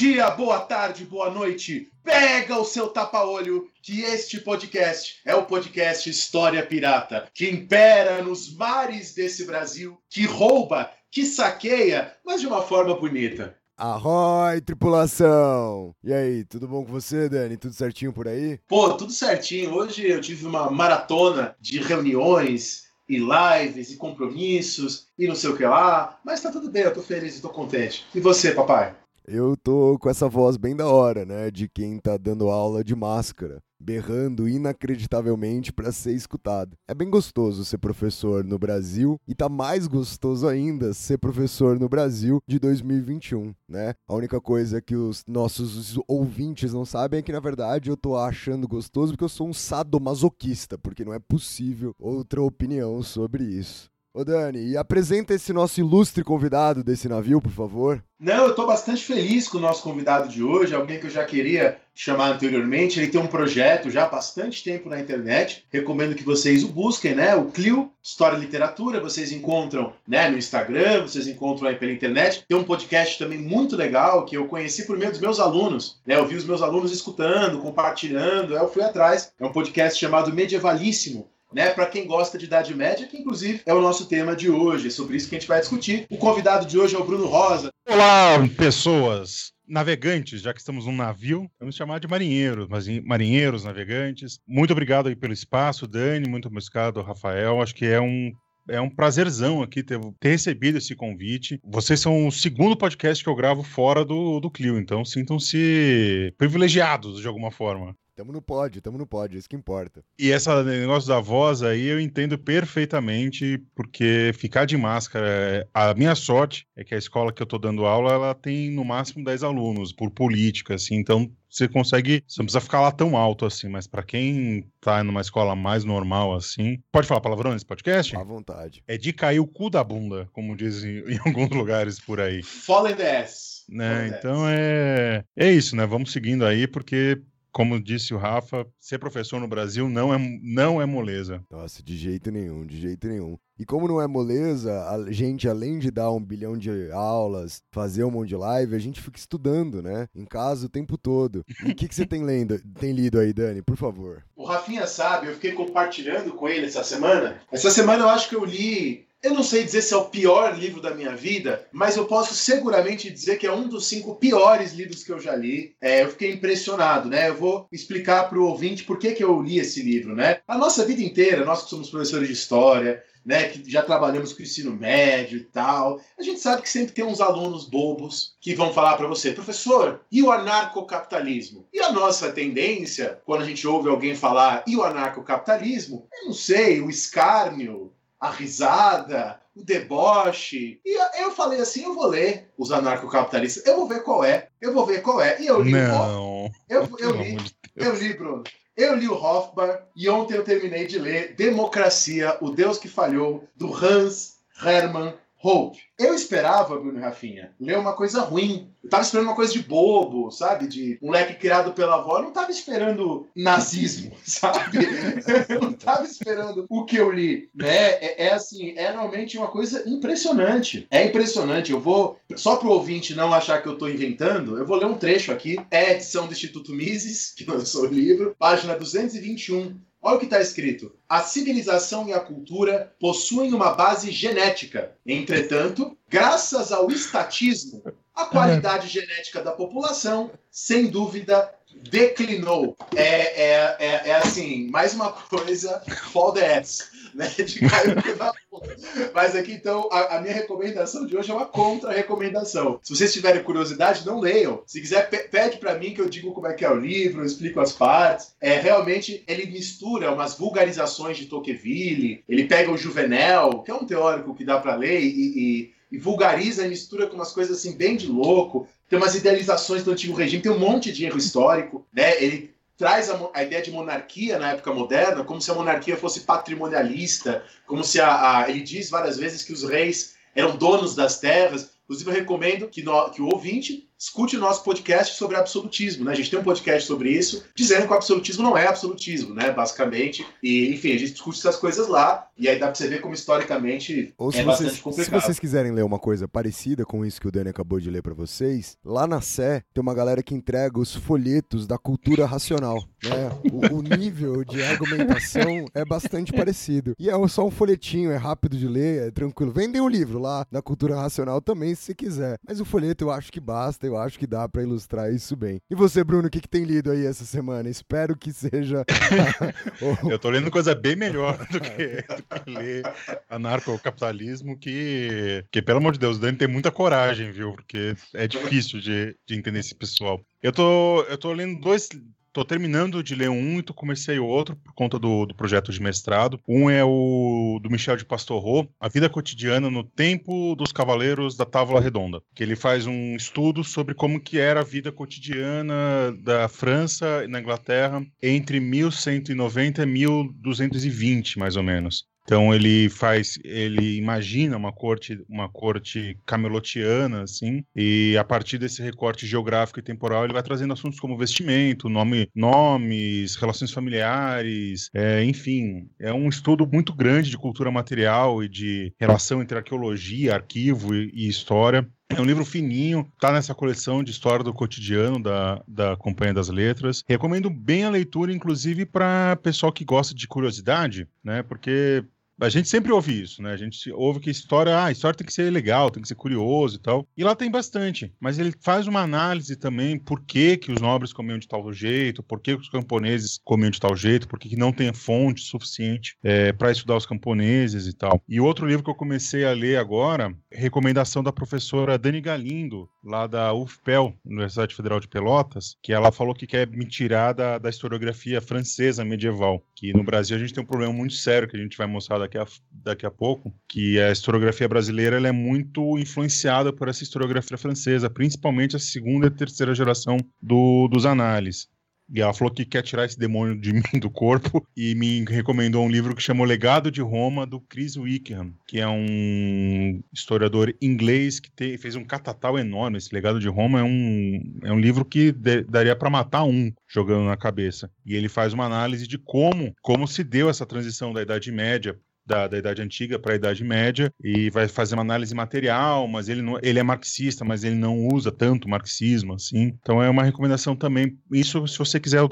Dia, boa tarde, boa noite. Pega o seu tapa-olho que este podcast é o podcast História Pirata, que impera nos mares desse Brasil, que rouba, que saqueia, mas de uma forma bonita. Arroi, tripulação! E aí, tudo bom com você, Dani? Tudo certinho por aí? Pô, tudo certinho. Hoje eu tive uma maratona de reuniões e lives e compromissos e não sei o que lá, mas tá tudo bem, eu tô feliz e tô contente. E você, papai? Eu tô com essa voz bem da hora, né? De quem tá dando aula de máscara, berrando inacreditavelmente para ser escutado. É bem gostoso ser professor no Brasil e tá mais gostoso ainda ser professor no Brasil de 2021, né? A única coisa que os nossos ouvintes não sabem é que na verdade eu tô achando gostoso porque eu sou um sadomasoquista, porque não é possível outra opinião sobre isso. Ô Dani, e apresenta esse nosso ilustre convidado desse navio, por favor. Não, eu estou bastante feliz com o nosso convidado de hoje, alguém que eu já queria chamar anteriormente. Ele tem um projeto já há bastante tempo na internet. Recomendo que vocês o busquem, né? O Clio, História e Literatura. Vocês encontram né, no Instagram, vocês encontram aí pela internet. Tem um podcast também muito legal que eu conheci por meio dos meus alunos. Né? Eu vi os meus alunos escutando, compartilhando. Eu fui atrás. É um podcast chamado Medievalíssimo né, para quem gosta de Idade Média, que inclusive é o nosso tema de hoje, é sobre isso que a gente vai discutir. O convidado de hoje é o Bruno Rosa. Olá, pessoas! Navegantes, já que estamos num navio, vamos chamar de marinheiros, marinheiros, navegantes. Muito obrigado aí pelo espaço, Dani, muito obrigado, Rafael. Acho que é um é um prazerzão aqui ter, ter, recebido esse convite. Vocês são o segundo podcast que eu gravo fora do, do Clio, então sintam-se privilegiados de alguma forma. Tamo no pódio, tamo no pódio, isso que importa. E esse negócio da voz aí eu entendo perfeitamente, porque ficar de máscara, a minha sorte é que a escola que eu tô dando aula, ela tem no máximo 10 alunos, por política, assim, então você consegue, você não precisa ficar lá tão alto assim, mas para quem tá numa escola mais normal assim, pode falar palavrão nesse podcast? À vontade. É de cair o cu da bunda, como dizem em alguns lugares por aí. Fallen ass. Né? Então é, é isso, né? Vamos seguindo aí, porque como disse o Rafa, ser professor no Brasil não é, não é moleza. Nossa, de jeito nenhum, de jeito nenhum. E como não é moleza, a gente, além de dar um bilhão de aulas, fazer um monte de live, a gente fica estudando, né? Em casa o tempo todo. E o que, que você tem, lendo, tem lido aí, Dani, por favor? O Rafinha sabe, eu fiquei compartilhando com ele essa semana. Essa semana eu acho que eu li eu não sei dizer se é o pior livro da minha vida, mas eu posso seguramente dizer que é um dos cinco piores livros que eu já li. É, eu fiquei impressionado, né? Eu vou explicar para o ouvinte por que, que eu li esse livro, né? A nossa vida inteira, nós que somos professores de história, né, que já trabalhamos com ensino médio e tal, a gente sabe que sempre tem uns alunos bobos que vão falar para você, professor, e o anarcocapitalismo? E a nossa tendência, quando a gente ouve alguém falar e o anarcocapitalismo, eu não sei, o escárnio, a risada, o deboche. E eu falei assim: eu vou ler os anarcocapitalistas, eu vou ver qual é, eu vou ver qual é. E eu li Não. o eu, eu, li, eu li, Bruno. Eu li o Hofbauer e ontem eu terminei de ler Democracia, o Deus que Falhou, do Hans Hermann Hope. Eu esperava, Bruno Rafinha, ler uma coisa ruim. Eu tava esperando uma coisa de bobo, sabe? De moleque criado pela avó. Eu não tava esperando nazismo, sabe? Eu não tava esperando o que eu li. Né? É, é assim, é realmente uma coisa impressionante. É impressionante. Eu vou, só pro ouvinte não achar que eu tô inventando, eu vou ler um trecho aqui. É edição do Instituto Mises, que lançou o livro, página 221. Olha o que está escrito. A civilização e a cultura possuem uma base genética. Entretanto, graças ao estatismo, a qualidade genética da população, sem dúvida, declinou. É, é, é, é assim, mais uma coisa, fall the ass, né? De cair da Mas aqui, então, a, a, minha recomendação de hoje é uma contra-recomendação. Se vocês tiverem curiosidade, não leiam. Se quiser, pede para mim que eu digo como é que é o livro, eu explico as partes. É, realmente, ele mistura umas vulgarizações de Tocqueville, ele pega o Juvenel, que é um teórico que dá para ler e, e e vulgariza e mistura com umas coisas assim bem de louco. Tem umas idealizações do antigo regime, tem um monte de erro histórico, né? Ele traz a, a, ideia de monarquia na época moderna como se a monarquia fosse patrimonialista, como se a, a, ele diz várias vezes que os reis eram donos das terras. Inclusive, eu recomendo que, no, que o ouvinte escute o nosso podcast sobre absolutismo, né? A gente tem um podcast sobre isso, dizendo que o absolutismo não é absolutismo, né? Basicamente. E, enfim, a gente discute essas coisas lá, e aí dá pra você ver como historicamente Ou é se bastante vocês, complicado. Se vocês quiserem ler uma coisa parecida com isso que o Dani acabou de ler pra vocês, lá na Sé tem uma galera que entrega os folhetos da cultura racional. Né? O, o nível de argumentação é bastante parecido. E é só um folhetinho, é rápido de ler, é tranquilo. Vendem o livro lá da cultura racional também, se você quiser. Mas o folheto eu acho que basta, eu acho que dá pra ilustrar isso bem. E você, Bruno, o que, que tem lido aí essa semana? Espero que seja. Eu tô lendo coisa bem melhor do que ler anarcocapitalismo, que, que, pelo amor de Deus, o Dani tem muita coragem, viu? Porque é difícil de, de entender esse pessoal. Eu tô, eu tô lendo dois, Tô terminando de ler um e tô comecei o outro por conta do, do projeto de mestrado. Um é o do Michel de Pastorro, A Vida Cotidiana no Tempo dos Cavaleiros da Távola Redonda, que ele faz um estudo sobre como que era a vida cotidiana da França e na Inglaterra entre 1190 e 1220, mais ou menos. Então ele faz, ele imagina uma corte, uma corte camelotiana, assim, e a partir desse recorte geográfico e temporal ele vai trazendo assuntos como vestimento, nome, nomes, relações familiares, é, enfim, é um estudo muito grande de cultura material e de relação entre arqueologia, arquivo e, e história. É um livro fininho, tá nessa coleção de história do cotidiano da, da Companhia das Letras. Recomendo bem a leitura, inclusive para pessoal que gosta de curiosidade, né? Porque a gente sempre ouve isso, né? A gente ouve que história, ah, história tem que ser legal, tem que ser curioso e tal. E lá tem bastante, mas ele faz uma análise também por que, que os nobres comiam de tal jeito, por que os camponeses comiam de tal jeito, por que, que não tem fonte suficiente é, para estudar os camponeses e tal. E outro livro que eu comecei a ler agora, recomendação da professora Dani Galindo, lá da UFPEL, Universidade Federal de Pelotas, que ela falou que quer me tirar da, da historiografia francesa medieval, que no Brasil a gente tem um problema muito sério que a gente vai mostrar daqui a, daqui a pouco, que a historiografia brasileira ela é muito influenciada por essa historiografia francesa, principalmente a segunda e terceira geração do, dos análises. E ela falou que quer tirar esse demônio de mim do corpo e me recomendou um livro que chama O Legado de Roma, do Chris Wickham, que é um historiador inglês que te, fez um catatal enorme. Esse Legado de Roma é um, é um livro que de, daria para matar um jogando na cabeça. E ele faz uma análise de como, como se deu essa transição da Idade Média da, da, Idade Antiga para a Idade Média e vai fazer uma análise material, mas ele, não, ele é marxista, mas ele não usa tanto marxismo assim. Então é uma recomendação também. Isso se você quiser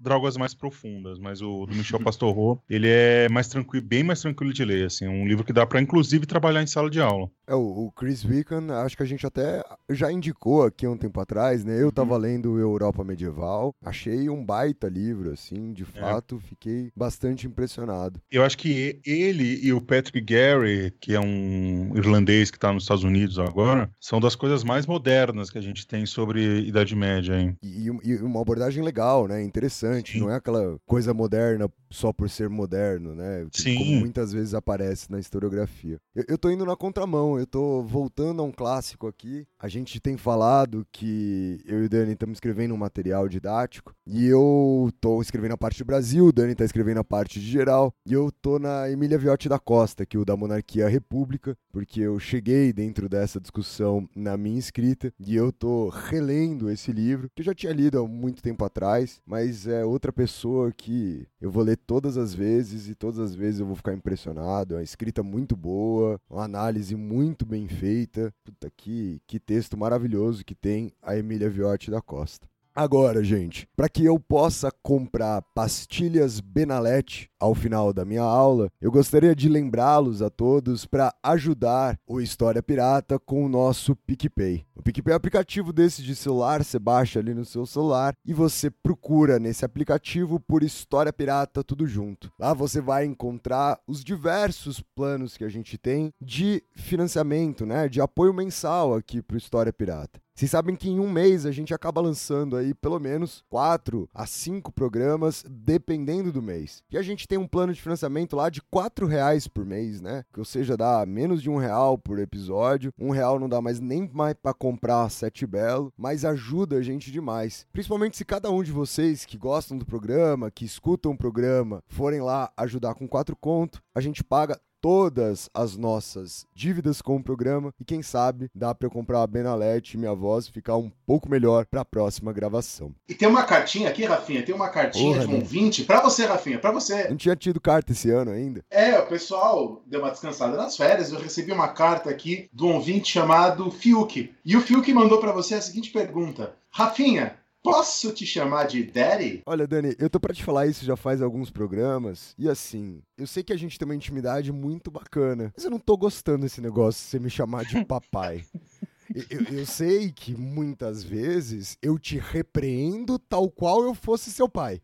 drogas mais profundas, mas o do Michel Pastorro, ele é mais tranquilo, bem mais tranquilo de ler, assim, um livro que dá para inclusive trabalhar em sala de aula. É, o Chris Wickham, acho que a gente até já indicou aqui um tempo atrás, né? Eu uhum. tava lendo Europa Medieval, achei um baita livro, assim, de é. fato, é. fiquei bastante impressionado. Eu acho que ele e o Patrick Gary, que é um irlandês que tá nos Estados Unidos agora, são das coisas mais modernas que a gente tem sobre Idade Média, hein? E, e uma abordagem legal, né? Interessante interessante, Sim. não é aquela coisa moderna só por ser moderno, né? Sim. Como muitas vezes aparece na historiografia. Eu, eu tô indo na contramão, eu tô voltando a um clássico aqui. A gente tem falado que eu e o Dani estamos escrevendo um material didático e eu tô escrevendo a parte do Brasil, o Dani tá escrevendo a parte de geral e eu tô na Emília Viotti da Costa, que é o da Monarquia República, porque eu cheguei dentro dessa discussão na minha escrita e eu tô relendo esse livro que eu já tinha lido há muito tempo atrás, mas é outra pessoa que eu vou ler todas as vezes e todas as vezes eu vou ficar impressionado. É uma escrita muito boa, uma análise muito bem feita. Puta, que, que texto maravilhoso que tem a Emília Viotti da Costa. Agora, gente, para que eu possa comprar pastilhas Benalete ao final da minha aula, eu gostaria de lembrá-los a todos para ajudar o História Pirata com o nosso PicPay. O PicPay é um aplicativo desse de celular, você baixa ali no seu celular e você procura nesse aplicativo por História Pirata tudo junto. Lá você vai encontrar os diversos planos que a gente tem de financiamento, né, de apoio mensal aqui para o História Pirata. Vocês sabem que em um mês a gente acaba lançando aí pelo menos quatro a cinco programas, dependendo do mês. E a gente tem um plano de financiamento lá de quatro reais por mês, né? Que ou seja, dá menos de um real por episódio. Um real não dá mais nem mais para comprar sete belo, mas ajuda a gente demais. Principalmente se cada um de vocês que gostam do programa, que escutam o programa, forem lá ajudar com quatro conto, a gente paga todas as nossas dívidas com o programa e quem sabe dá para eu comprar a Benalete e minha voz ficar um pouco melhor para a próxima gravação. E tem uma cartinha aqui, Rafinha, tem uma cartinha Porra, de um né? 20 para você, Rafinha, para você. Não tinha tido carta esse ano ainda? É, o pessoal deu uma descansada nas férias, eu recebi uma carta aqui do um ouvinte chamado Fiuk. E o Fiuk mandou para você a seguinte pergunta: Rafinha, Posso te chamar de Daddy? Olha, Dani, eu tô pra te falar isso já faz alguns programas. E assim, eu sei que a gente tem uma intimidade muito bacana. Mas eu não tô gostando desse negócio de você me chamar de papai. Eu, eu, sei que muitas vezes eu te repreendo tal qual eu fosse seu pai.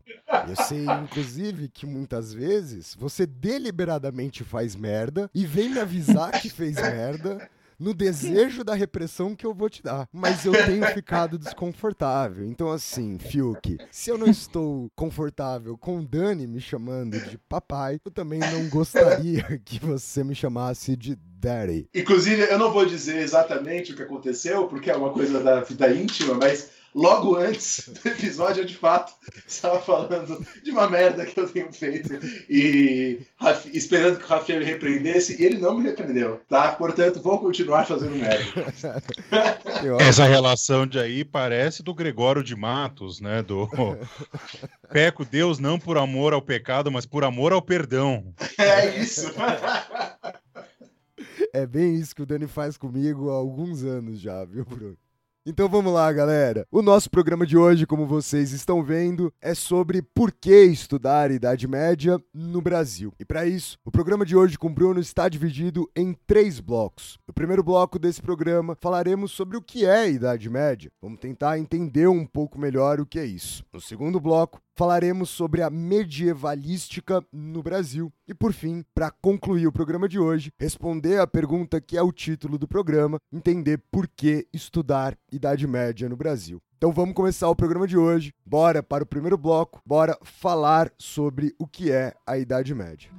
Eu sei, inclusive, que muitas vezes você deliberadamente faz merda e vem me avisar que fez merda no desejo da repressão que eu vou te dar. Mas eu tenho ficado desconfortável. Então, assim, Fiuk, se eu não estou confortável com Dani me chamando de papai, eu também não gostaria que você me chamasse de Daddy. Inclusive, eu não vou dizer exatamente o que aconteceu, porque é uma coisa da vida íntima, mas logo antes do episódio, eu de fato estava falando de uma merda que eu tenho feito e esperando que o Rafael me repreendesse, e ele não me repreendeu, tá? Portanto, vou continuar fazendo merda. Essa relação de aí parece do Gregório de Matos, né? Do Peco Deus não por amor ao pecado, mas por amor ao perdão. É isso. É bem isso que o Dani faz comigo há alguns anos já, viu, Bruno? Então vamos lá, galera. O nosso programa de hoje, como vocês estão vendo, é sobre por que estudar Idade Média no Brasil. E para isso, o programa de hoje com Bruno está dividido em três blocos. No primeiro bloco desse programa, falaremos sobre o que é Idade Média. Vamos tentar entender um pouco melhor o que é isso. No segundo bloco, falaremos sobre a medievalística no Brasil. E por fim, para concluir o programa de hoje, responder a pergunta que é o título do programa, entender por que estudar Idade Média no Brasil. Então vamos começar o programa de hoje. Bora para o primeiro bloco, bora falar sobre o que é a Idade Média.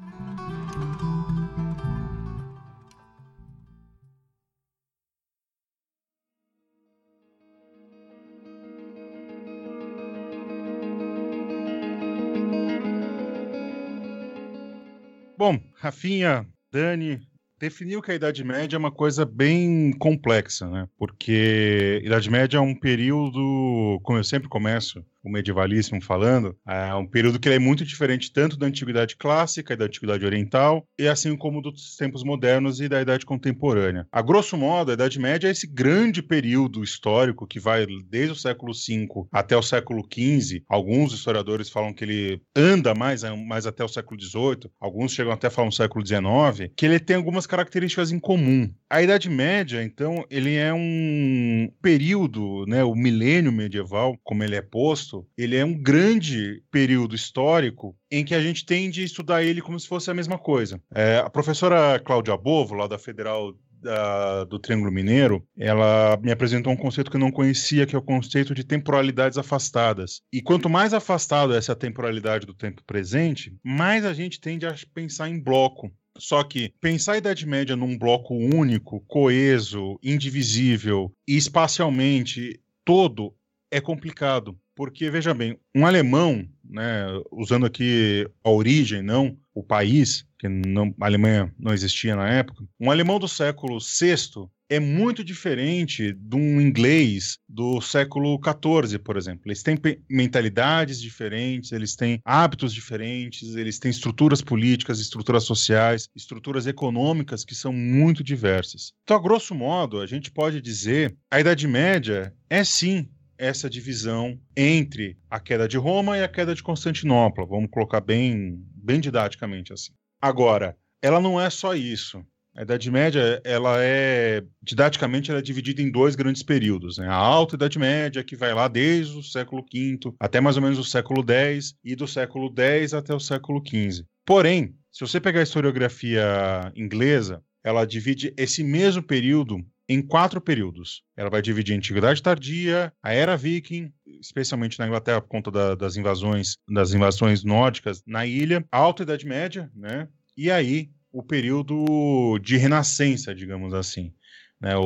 Bom, Rafinha, Dani, definiu que a Idade Média é uma coisa bem complexa, né? Porque Idade Média é um período, como eu sempre começo o falando, é um período que é muito diferente tanto da antiguidade clássica e da antiguidade oriental, e assim como dos tempos modernos e da idade contemporânea. A grosso modo, a Idade Média é esse grande período histórico que vai desde o século V até o século XV. Alguns historiadores falam que ele anda mais, mais até o século XVIII, alguns chegam até a falar no século XIX, que ele tem algumas características em comum. A Idade Média, então, ele é um período, né, o milênio medieval, como ele é posto, ele é um grande período histórico em que a gente tende a estudar ele como se fosse a mesma coisa. É, a professora Cláudia Bovo, lá da Federal da, do Triângulo Mineiro, ela me apresentou um conceito que eu não conhecia, que é o conceito de temporalidades afastadas. E quanto mais afastado é essa temporalidade do tempo presente, mais a gente tende a pensar em bloco. Só que pensar a Idade Média num bloco único, coeso, indivisível e espacialmente todo é complicado. Porque, veja bem, um alemão, né, usando aqui a origem, não o país, que não, a Alemanha não existia na época, um alemão do século VI é muito diferente de um inglês do século XIV, por exemplo. Eles têm mentalidades diferentes, eles têm hábitos diferentes, eles têm estruturas políticas, estruturas sociais, estruturas econômicas que são muito diversas. Então, a grosso modo, a gente pode dizer a Idade Média é sim essa divisão entre a queda de Roma e a queda de Constantinopla. Vamos colocar bem, bem didaticamente assim. Agora, ela não é só isso. A Idade Média, ela é didaticamente ela é dividida em dois grandes períodos, né? A Alta Idade Média, que vai lá desde o século V até mais ou menos o século X, e do século X até o século XV. Porém, se você pegar a historiografia inglesa, ela divide esse mesmo período em quatro períodos. Ela vai dividir a Antiguidade Tardia, a Era Viking, especialmente na Inglaterra por conta da, das invasões, das invasões nórdicas na ilha, a Alta Idade Média, né? E aí o período de renascença, digamos assim, né? o,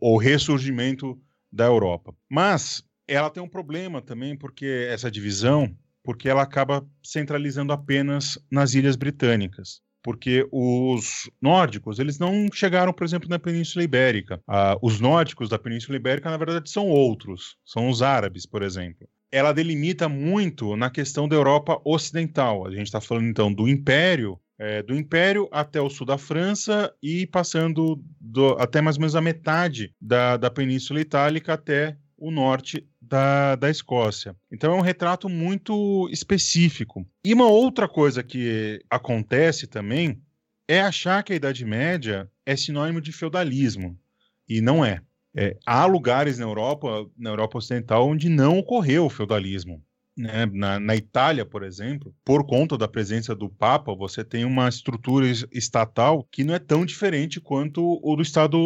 o, o ressurgimento da Europa. Mas ela tem um problema também, porque essa divisão, porque ela acaba centralizando apenas nas ilhas britânicas porque os nórdicos eles não chegaram, por exemplo, na Península Ibérica. Ah, os nórdicos da Península Ibérica, na verdade, são outros, são os árabes, por exemplo. Ela delimita muito na questão da Europa Ocidental. A gente está falando então do Império é, do Império até o sul da França e passando do, até mais ou menos a metade da, da Península Itálica até o norte da, da Escócia. Então é um retrato muito específico. E uma outra coisa que acontece também é achar que a Idade Média é sinônimo de feudalismo. E não é. é há lugares na Europa, na Europa Ocidental, onde não ocorreu o feudalismo. Né? Na, na, Itália, por exemplo, por conta da presença do Papa, você tem uma estrutura estatal que não é tão diferente quanto o do Estado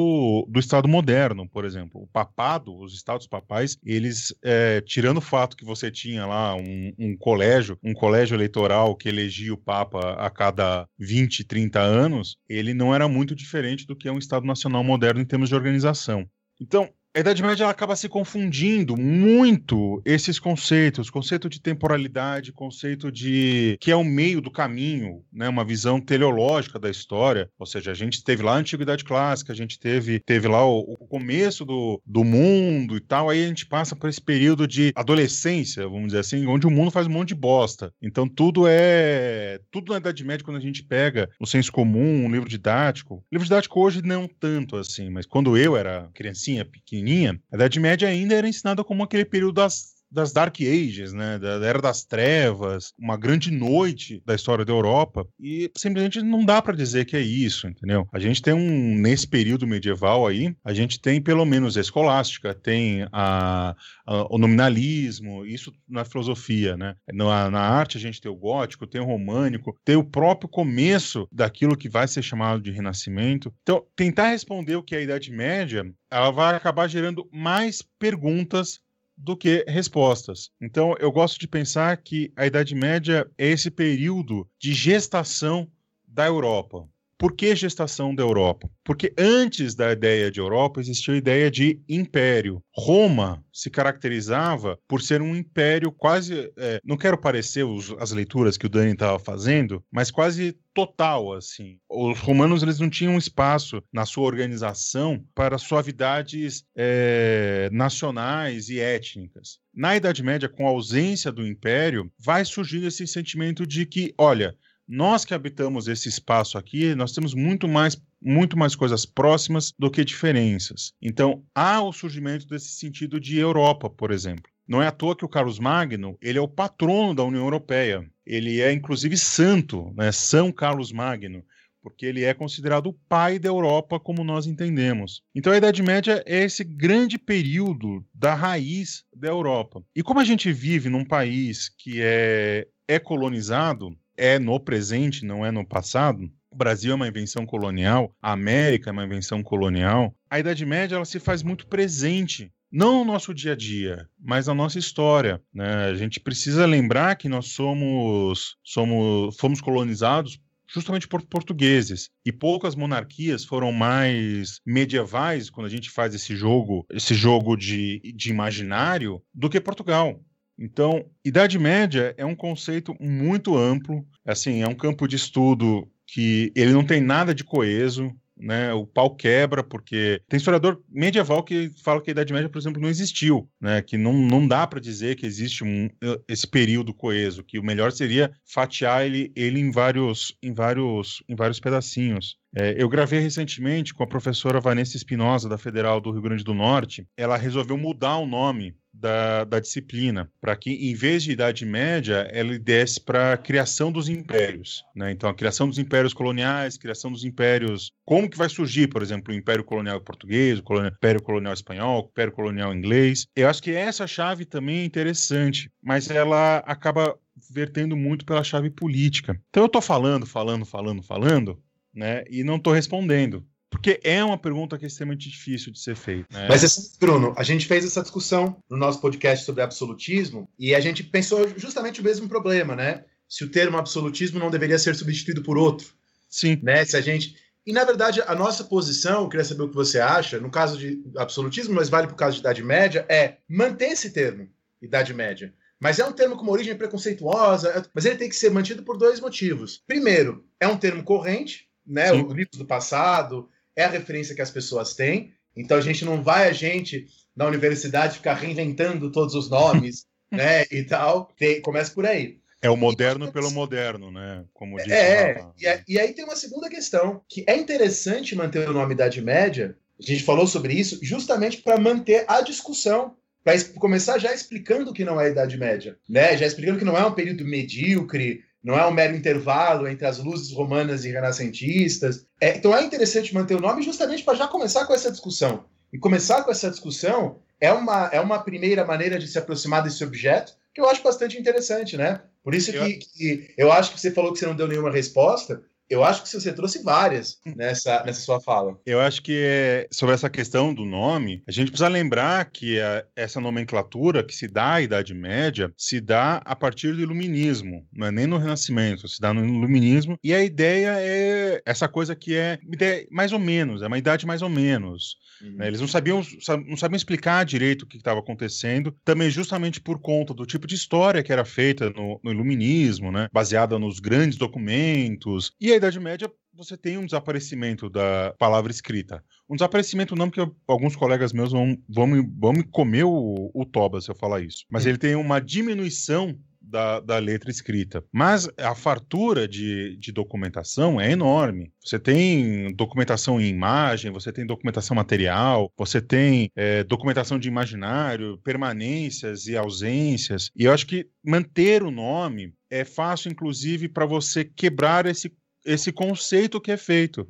do Estado moderno, por exemplo. O papado, os estados papais, eles, é, tirando o fato que você tinha lá um, um, colégio, um colégio eleitoral que elegia o Papa a cada 20, 30 anos, ele não era muito diferente do que é um Estado nacional moderno em termos de organização. Então, a Idade Média acaba se confundindo muito esses conceitos, conceito de temporalidade, conceito de que é o meio do caminho, né, uma visão teleológica da história. Ou seja, a gente teve lá a antiguidade clássica, a gente teve, teve lá o, o começo do, do mundo e tal, aí a gente passa por esse período de adolescência, vamos dizer assim, onde o mundo faz um monte de bosta. Então tudo é tudo na Idade Média quando a gente pega o senso comum, um livro didático. Livro didático hoje não tanto assim, mas quando eu era criancinha, pequenininha pequenininha, a Idade Média ainda era ensinada como aquele período das das Dark Ages, né, da, Era das Trevas, uma grande noite da história da Europa, e simplesmente não dá para dizer que é isso, entendeu? A gente tem um, nesse período medieval aí, a gente tem pelo menos a escolástica, tem a, a, o nominalismo, isso na filosofia, né? Na, na arte a gente tem o gótico, tem o românico, tem o próprio começo daquilo que vai ser chamado de renascimento. Então, tentar responder o que é a Idade Média, ela vai acabar gerando mais perguntas do que respostas. Então, eu gosto de pensar que a Idade Média é esse período de gestação da Europa. Por que gestação da Europa? Porque antes da ideia de Europa existia a ideia de império. Roma se caracterizava por ser um império quase. É, não quero parecer os, as leituras que o Dani estava fazendo, mas quase total assim. Os romanos eles não tinham espaço na sua organização para suavidades é, nacionais e étnicas. Na Idade Média, com a ausência do império, vai surgindo esse sentimento de que, olha, nós que habitamos esse espaço aqui, nós temos muito mais muito mais coisas próximas do que diferenças. Então, há o surgimento desse sentido de Europa, por exemplo. Não é à toa que o Carlos Magno, ele é o patrono da União Europeia. Ele é inclusive santo, né? São Carlos Magno, porque ele é considerado o pai da Europa como nós entendemos. Então a Idade Média é esse grande período da raiz da Europa. E como a gente vive num país que é, é colonizado, é no presente, não é no passado. O Brasil é uma invenção colonial, a América é uma invenção colonial. A Idade Média ela se faz muito presente não no nosso dia a dia, mas na nossa história. Né? A gente precisa lembrar que nós somos, somos fomos colonizados justamente por portugueses. E poucas monarquias foram mais medievais quando a gente faz esse jogo, esse jogo de, de imaginário, do que Portugal. Então, Idade Média é um conceito muito amplo, assim, é um campo de estudo que ele não tem nada de coeso, né? O pau quebra porque tem historiador medieval que fala que a Idade Média, por exemplo, não existiu, né? Que não, não dá para dizer que existe um, esse período coeso, que o melhor seria fatiar ele, ele em vários em vários em vários pedacinhos. É, eu gravei recentemente com a professora Vanessa Espinosa, da Federal do Rio Grande do Norte. Ela resolveu mudar o nome da, da disciplina, para que, em vez de Idade Média, ela desse para a criação dos impérios. Né? Então, a criação dos impérios coloniais, criação dos impérios. Como que vai surgir, por exemplo, o Império Colonial Português, o Império Colonial Espanhol, o Império Colonial Inglês. Eu acho que essa chave também é interessante, mas ela acaba vertendo muito pela chave política. Então, eu estou falando, falando, falando, falando né? E não estou respondendo. Porque é uma pergunta que é extremamente difícil de ser feita. Né? Mas, assim, Bruno, a gente fez essa discussão no nosso podcast sobre absolutismo e a gente pensou justamente o mesmo problema, né? Se o termo absolutismo não deveria ser substituído por outro. Sim. Né? Se a gente. E, na verdade, a nossa posição, eu queria saber o que você acha, no caso de absolutismo, mas vale para o caso de Idade Média, é manter esse termo, Idade Média. Mas é um termo com uma origem preconceituosa, mas ele tem que ser mantido por dois motivos. Primeiro, é um termo corrente, né? Sim. O livro do passado é a referência que as pessoas têm. Então a gente não vai a gente na universidade ficar reinventando todos os nomes, né? E tal. Tem, começa por aí. É o moderno pelo moderno, né? Como disse é, e, é, e aí tem uma segunda questão, que é interessante manter o nome Idade Média, a gente falou sobre isso, justamente para manter a discussão, para começar já explicando que não é a Idade Média, né? Já explicando que não é um período medíocre, não é um mero intervalo entre as luzes romanas e renascentistas. É, então é interessante manter o nome justamente para já começar com essa discussão. E começar com essa discussão é uma, é uma primeira maneira de se aproximar desse objeto que eu acho bastante interessante, né? Por isso que que eu acho que você falou que você não deu nenhuma resposta, eu acho que você trouxe várias nessa, nessa sua fala. Eu acho que é, sobre essa questão do nome, a gente precisa lembrar que a, essa nomenclatura que se dá à Idade Média se dá a partir do Iluminismo, não é nem no Renascimento, se dá no Iluminismo, e a ideia é essa coisa que é ideia, mais ou menos, é uma idade mais ou menos. Uhum. Né? Eles não sabiam, não sabiam explicar direito o que estava acontecendo, também justamente por conta do tipo de história que era feita no, no Iluminismo, né? baseada nos grandes documentos. E a Idade Média você tem um desaparecimento da palavra escrita. Um desaparecimento não, porque alguns colegas meus vão, vão, me, vão me comer o, o toba se eu falar isso. Mas ele tem uma diminuição da, da letra escrita. Mas a fartura de, de documentação é enorme. Você tem documentação em imagem, você tem documentação material, você tem é, documentação de imaginário, permanências e ausências. E eu acho que manter o nome é fácil, inclusive, para você quebrar esse, esse conceito que é feito.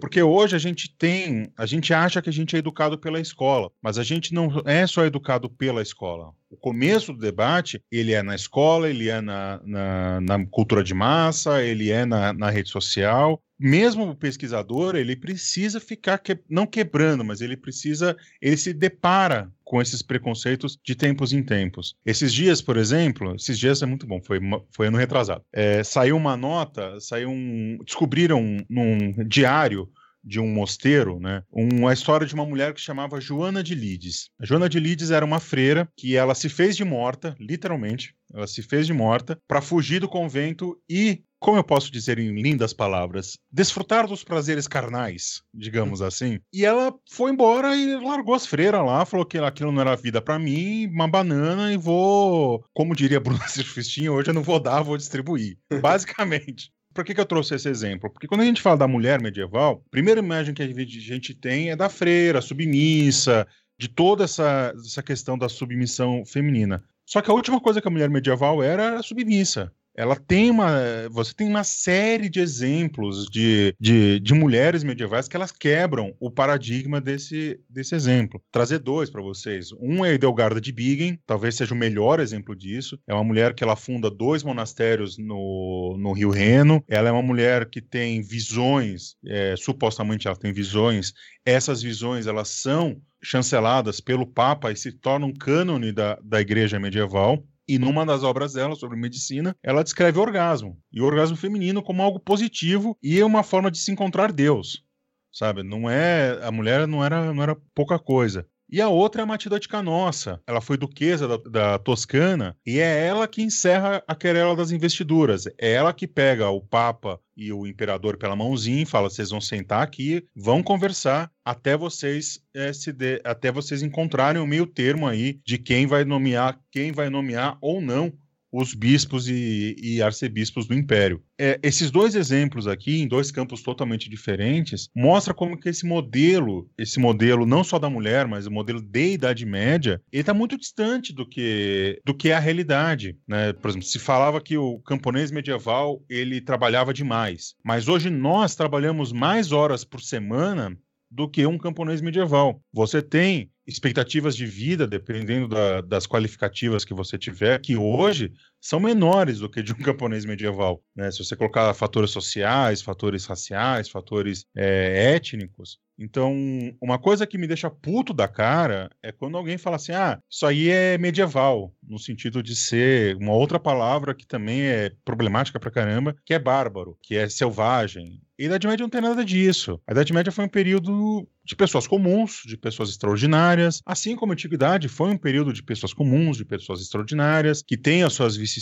Porque hoje a gente tem, a gente acha que a gente é educado pela escola, mas a gente não é só educado pela escola. O começo do debate, ele é na escola, ele é na, na, na cultura de massa, ele é na, na rede social. Mesmo o pesquisador, ele precisa ficar, que, não quebrando, mas ele precisa, ele se depara com esses preconceitos de tempos em tempos. Esses dias, por exemplo, esses dias é muito bom, foi, foi ano retrasado. É, saiu uma nota, saiu um. Descobriram num diário de um mosteiro, né? Uma história de uma mulher que chamava Joana de Lides. A Joana de Lides era uma freira que ela se fez de morta, literalmente, ela se fez de morta para fugir do convento e como eu posso dizer em lindas palavras, desfrutar dos prazeres carnais, digamos assim. E ela foi embora e largou as freiras lá, falou que aquilo não era vida para mim, uma banana e vou, como diria Bruna Surfistinha, hoje eu não vou dar, vou distribuir. Basicamente. Por que, que eu trouxe esse exemplo? Porque quando a gente fala da mulher medieval, a primeira imagem que a gente tem é da freira, submissa, de toda essa, essa questão da submissão feminina. Só que a última coisa que a mulher medieval era, era submissa ela tem uma. Você tem uma série de exemplos de, de, de mulheres medievais que elas quebram o paradigma desse, desse exemplo. Trazer dois para vocês. Um é Edelgarda de Bingen, talvez seja o melhor exemplo disso. É uma mulher que ela funda dois monastérios no, no Rio Reno. Ela é uma mulher que tem visões, é, supostamente ela tem visões. Essas visões elas são chanceladas pelo Papa e se tornam cânone da, da Igreja medieval. E numa das obras dela sobre medicina, ela descreve o orgasmo. E o orgasmo feminino como algo positivo e uma forma de se encontrar Deus. Sabe? Não é. A mulher não era, não era pouca coisa. E a outra é a Matilda de Canossa. Ela foi duquesa da, da, Toscana e é ela que encerra a querela das investiduras. É ela que pega o Papa e o Imperador pela mãozinha e fala: vocês vão sentar aqui, vão conversar até vocês é, se de, até vocês encontrarem o meio termo aí de quem vai nomear, quem vai nomear ou não os bispos e, e arcebispos do império. É, esses dois exemplos aqui, em dois campos totalmente diferentes, mostra como que esse modelo, esse modelo não só da mulher, mas o modelo de Idade Média, ele está muito distante do que, do que é a realidade. Né? Por exemplo, se falava que o camponês medieval ele trabalhava demais, mas hoje nós trabalhamos mais horas por semana do que um camponês medieval. Você tem expectativas de vida, dependendo da, das qualificativas que você tiver, que hoje são menores do que de um camponês medieval. Né? Se você colocar fatores sociais, fatores raciais, fatores é, étnicos, então, uma coisa que me deixa puto da cara é quando alguém fala assim: ah, isso aí é medieval, no sentido de ser uma outra palavra que também é problemática pra caramba, que é bárbaro, que é selvagem. E a Idade Média não tem nada disso. A Idade Média foi um período de pessoas comuns, de pessoas extraordinárias, assim como a Antiguidade foi um período de pessoas comuns, de pessoas extraordinárias, que têm as suas vicissitudes,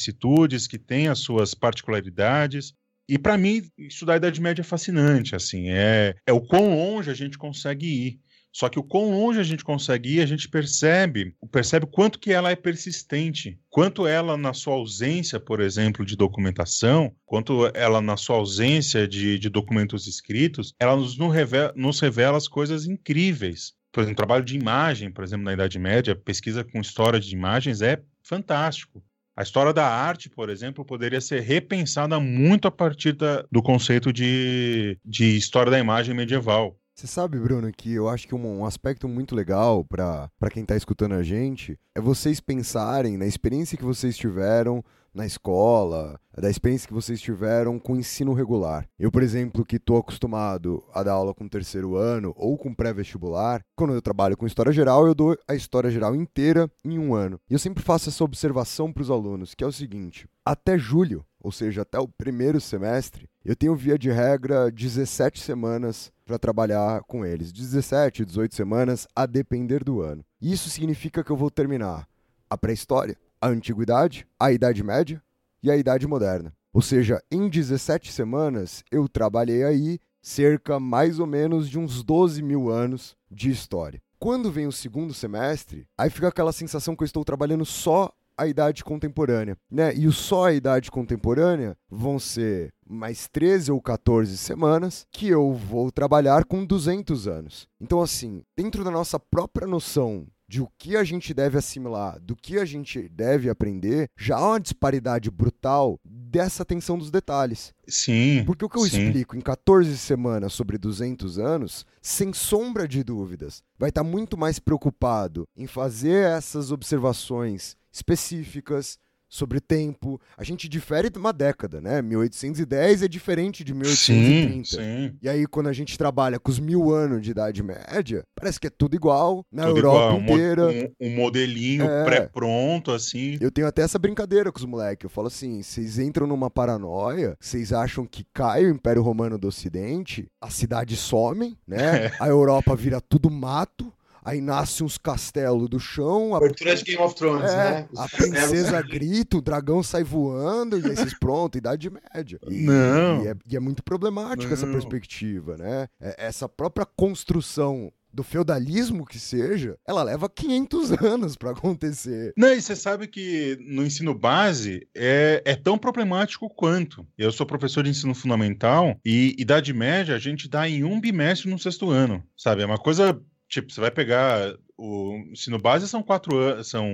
que têm as suas particularidades. E para mim, estudar a Idade Média é fascinante, assim, é, é o quão longe a gente consegue ir. Só que o quão longe a gente consegue ir, a gente percebe, percebe quanto que ela é persistente, quanto ela na sua ausência, por exemplo, de documentação, quanto ela na sua ausência de, de documentos escritos, ela nos, nos, revela, nos revela as coisas incríveis. Por exemplo, trabalho de imagem, por exemplo, na Idade Média, pesquisa com história de imagens é fantástico. A história da arte, por exemplo, poderia ser repensada muito a partir da, do conceito de, de história da imagem medieval. Você sabe, Bruno, que eu acho que um, um aspecto muito legal para quem está escutando a gente é vocês pensarem na experiência que vocês tiveram na escola, da experiência que vocês tiveram com o ensino regular. Eu, por exemplo, que estou acostumado a dar aula com terceiro ano ou com pré-vestibular, quando eu trabalho com história geral, eu dou a história geral inteira em um ano. E eu sempre faço essa observação para os alunos, que é o seguinte: até julho, ou seja, até o primeiro semestre, eu tenho via de regra 17 semanas para trabalhar com eles. 17, 18 semanas, a depender do ano. Isso significa que eu vou terminar a pré-história, a antiguidade, a Idade Média e a Idade Moderna. Ou seja, em 17 semanas eu trabalhei aí cerca mais ou menos de uns 12 mil anos de história. Quando vem o segundo semestre, aí fica aquela sensação que eu estou trabalhando só a idade contemporânea, né? E o só a idade contemporânea vão ser mais 13 ou 14 semanas que eu vou trabalhar com 200 anos. Então assim, dentro da nossa própria noção de o que a gente deve assimilar, do que a gente deve aprender, já há uma disparidade brutal dessa atenção dos detalhes. Sim. Porque o que eu sim. explico em 14 semanas sobre 200 anos, sem sombra de dúvidas, vai estar muito mais preocupado em fazer essas observações específicas, sobre tempo. A gente difere de uma década, né? 1810 é diferente de 1830. Sim, sim. E aí, quando a gente trabalha com os mil anos de Idade Média, parece que é tudo igual na Tudo Europa igual, mo- inteira. Um, um modelinho É. pré-pronto, assim. Eu tenho até essa brincadeira com os moleques. Eu falo assim: vocês entram numa paranoia, vocês acham que cai o Império Romano do Ocidente, as cidades somem, né? A Europa vira tudo mato. Aí nasce uns castelos do chão, a Abertura de Game of Thrones, É, né? a princesa grita, o dragão sai voando, e aí vocês, pronto, Idade Média. E, Não. E é, e é muito problemática essa perspectiva, né? É- essa própria construção do feudalismo que seja, ela leva 500 anos pra acontecer. Não, e você sabe que no ensino base é, é tão problemático quanto. Eu sou professor de ensino fundamental e Idade Média a gente dá em um bimestre no sexto ano, sabe? É uma coisa, tipo, você vai pegar o ensino base são quatro anos, são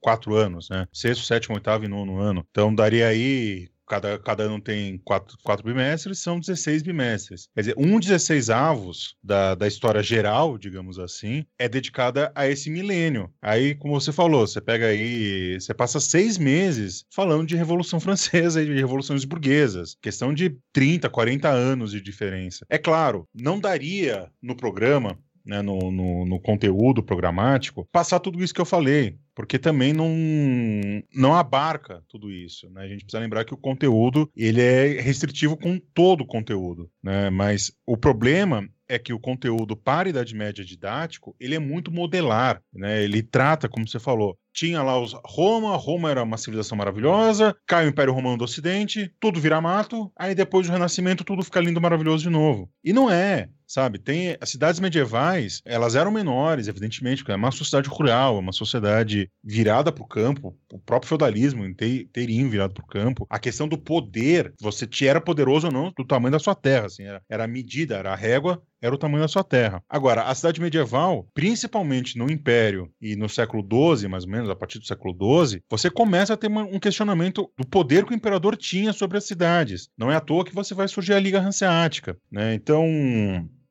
quatro anos, né? Sexto, sétimo, oitavo e nono ano. Então daria aí Cada, cada ano tem quatro, quatro bimestres, são 16 bimestres. Quer dizer, um 16 avos da, da história geral, digamos assim, é dedicada a esse milênio. Aí, como você falou, você pega aí, você passa seis meses falando de Revolução Francesa e de revoluções burguesas. Questão de 30, 40 anos de diferença. É claro, não daria no programa né, no, no, no, conteúdo programático, passar tudo isso que eu falei, porque também não, não abarca tudo isso. Né? A gente precisa lembrar que o conteúdo ele é restritivo com todo o conteúdo, né? mas o problema é que o conteúdo para Idade Média didático ele é muito modelar, né? ele trata, como você falou, tinha lá os Roma, Roma era uma civilização maravilhosa, cai o Império Romano do Ocidente, tudo vira mato, aí depois do Renascimento tudo fica lindo, maravilhoso de novo. E não é, sabe? Tem as cidades medievais, elas eram menores, evidentemente, porque é uma sociedade rural, é uma sociedade virada para o campo, o próprio feudalismo inteirinho virado para o campo. A questão do poder, você te era poderoso ou não do tamanho da sua terra, assim, era, era a medida, era a régua, era o tamanho da sua terra. Agora, a cidade medieval, principalmente no Império e no século XII, mais ou menos, a partir do século XII, você começa a ter uma, um questionamento do poder que o imperador tinha sobre as cidades. Não é à toa que você vai surgir a Liga Hanseática, né? Então,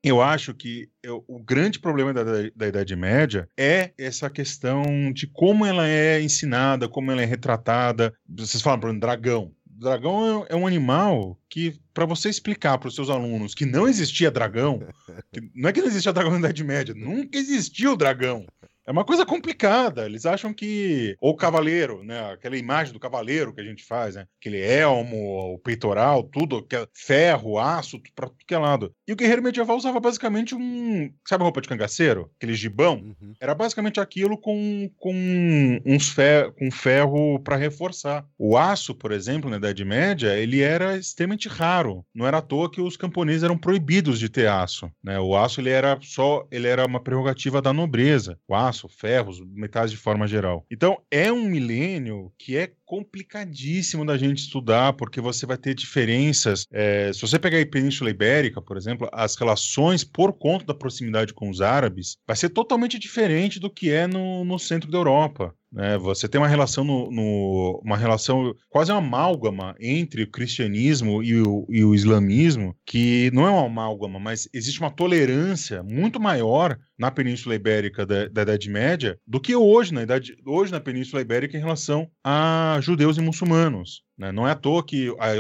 eu acho que eu, o grande problema da, da, Idade Média é essa questão de como ela é ensinada, como ela é retratada. Vocês falam, por exemplo, dragão. Dragão é, é um animal que, para você explicar para os seus alunos que não existia dragão, não é que não existia dragão na Idade Média, nunca existiu dragão. É uma coisa complicada. Eles acham que. Ou o cavaleiro, né? Aquela imagem do cavaleiro que a gente faz, né? Aquele elmo, o peitoral, tudo, que é ferro, aço, pra tudo que é lado. E o guerreiro medieval usava basicamente um. Sabe a roupa de cangaceiro? Aquele gibão? Uhum. Era basicamente aquilo com, com uns fer... com ferro para reforçar. O aço, por exemplo, na Idade Média, ele era extremamente raro. Não era à toa que os camponeses eram proibidos de ter aço. Né? O aço ele era só. ele era uma prerrogativa da nobreza. O aço aço, ferros, metais de forma geral. Então, é um milênio que é complicadíssimo da gente estudar, porque você vai ter diferenças. É, se você pegar a Península Ibérica, por exemplo, as relações, por conta da proximidade com os árabes, vai ser totalmente diferente do que é no, no centro da Europa. Né? Você tem uma relação no, no, uma relação quase uma amálgama entre o cristianismo e o, e o islamismo, que não é uma amálgama, mas existe uma tolerância muito maior na Península Ibérica da, da Idade Média do que hoje na idade hoje na Península Ibérica em relação a judeus e muçulmanos. Né? Não é à toa que a,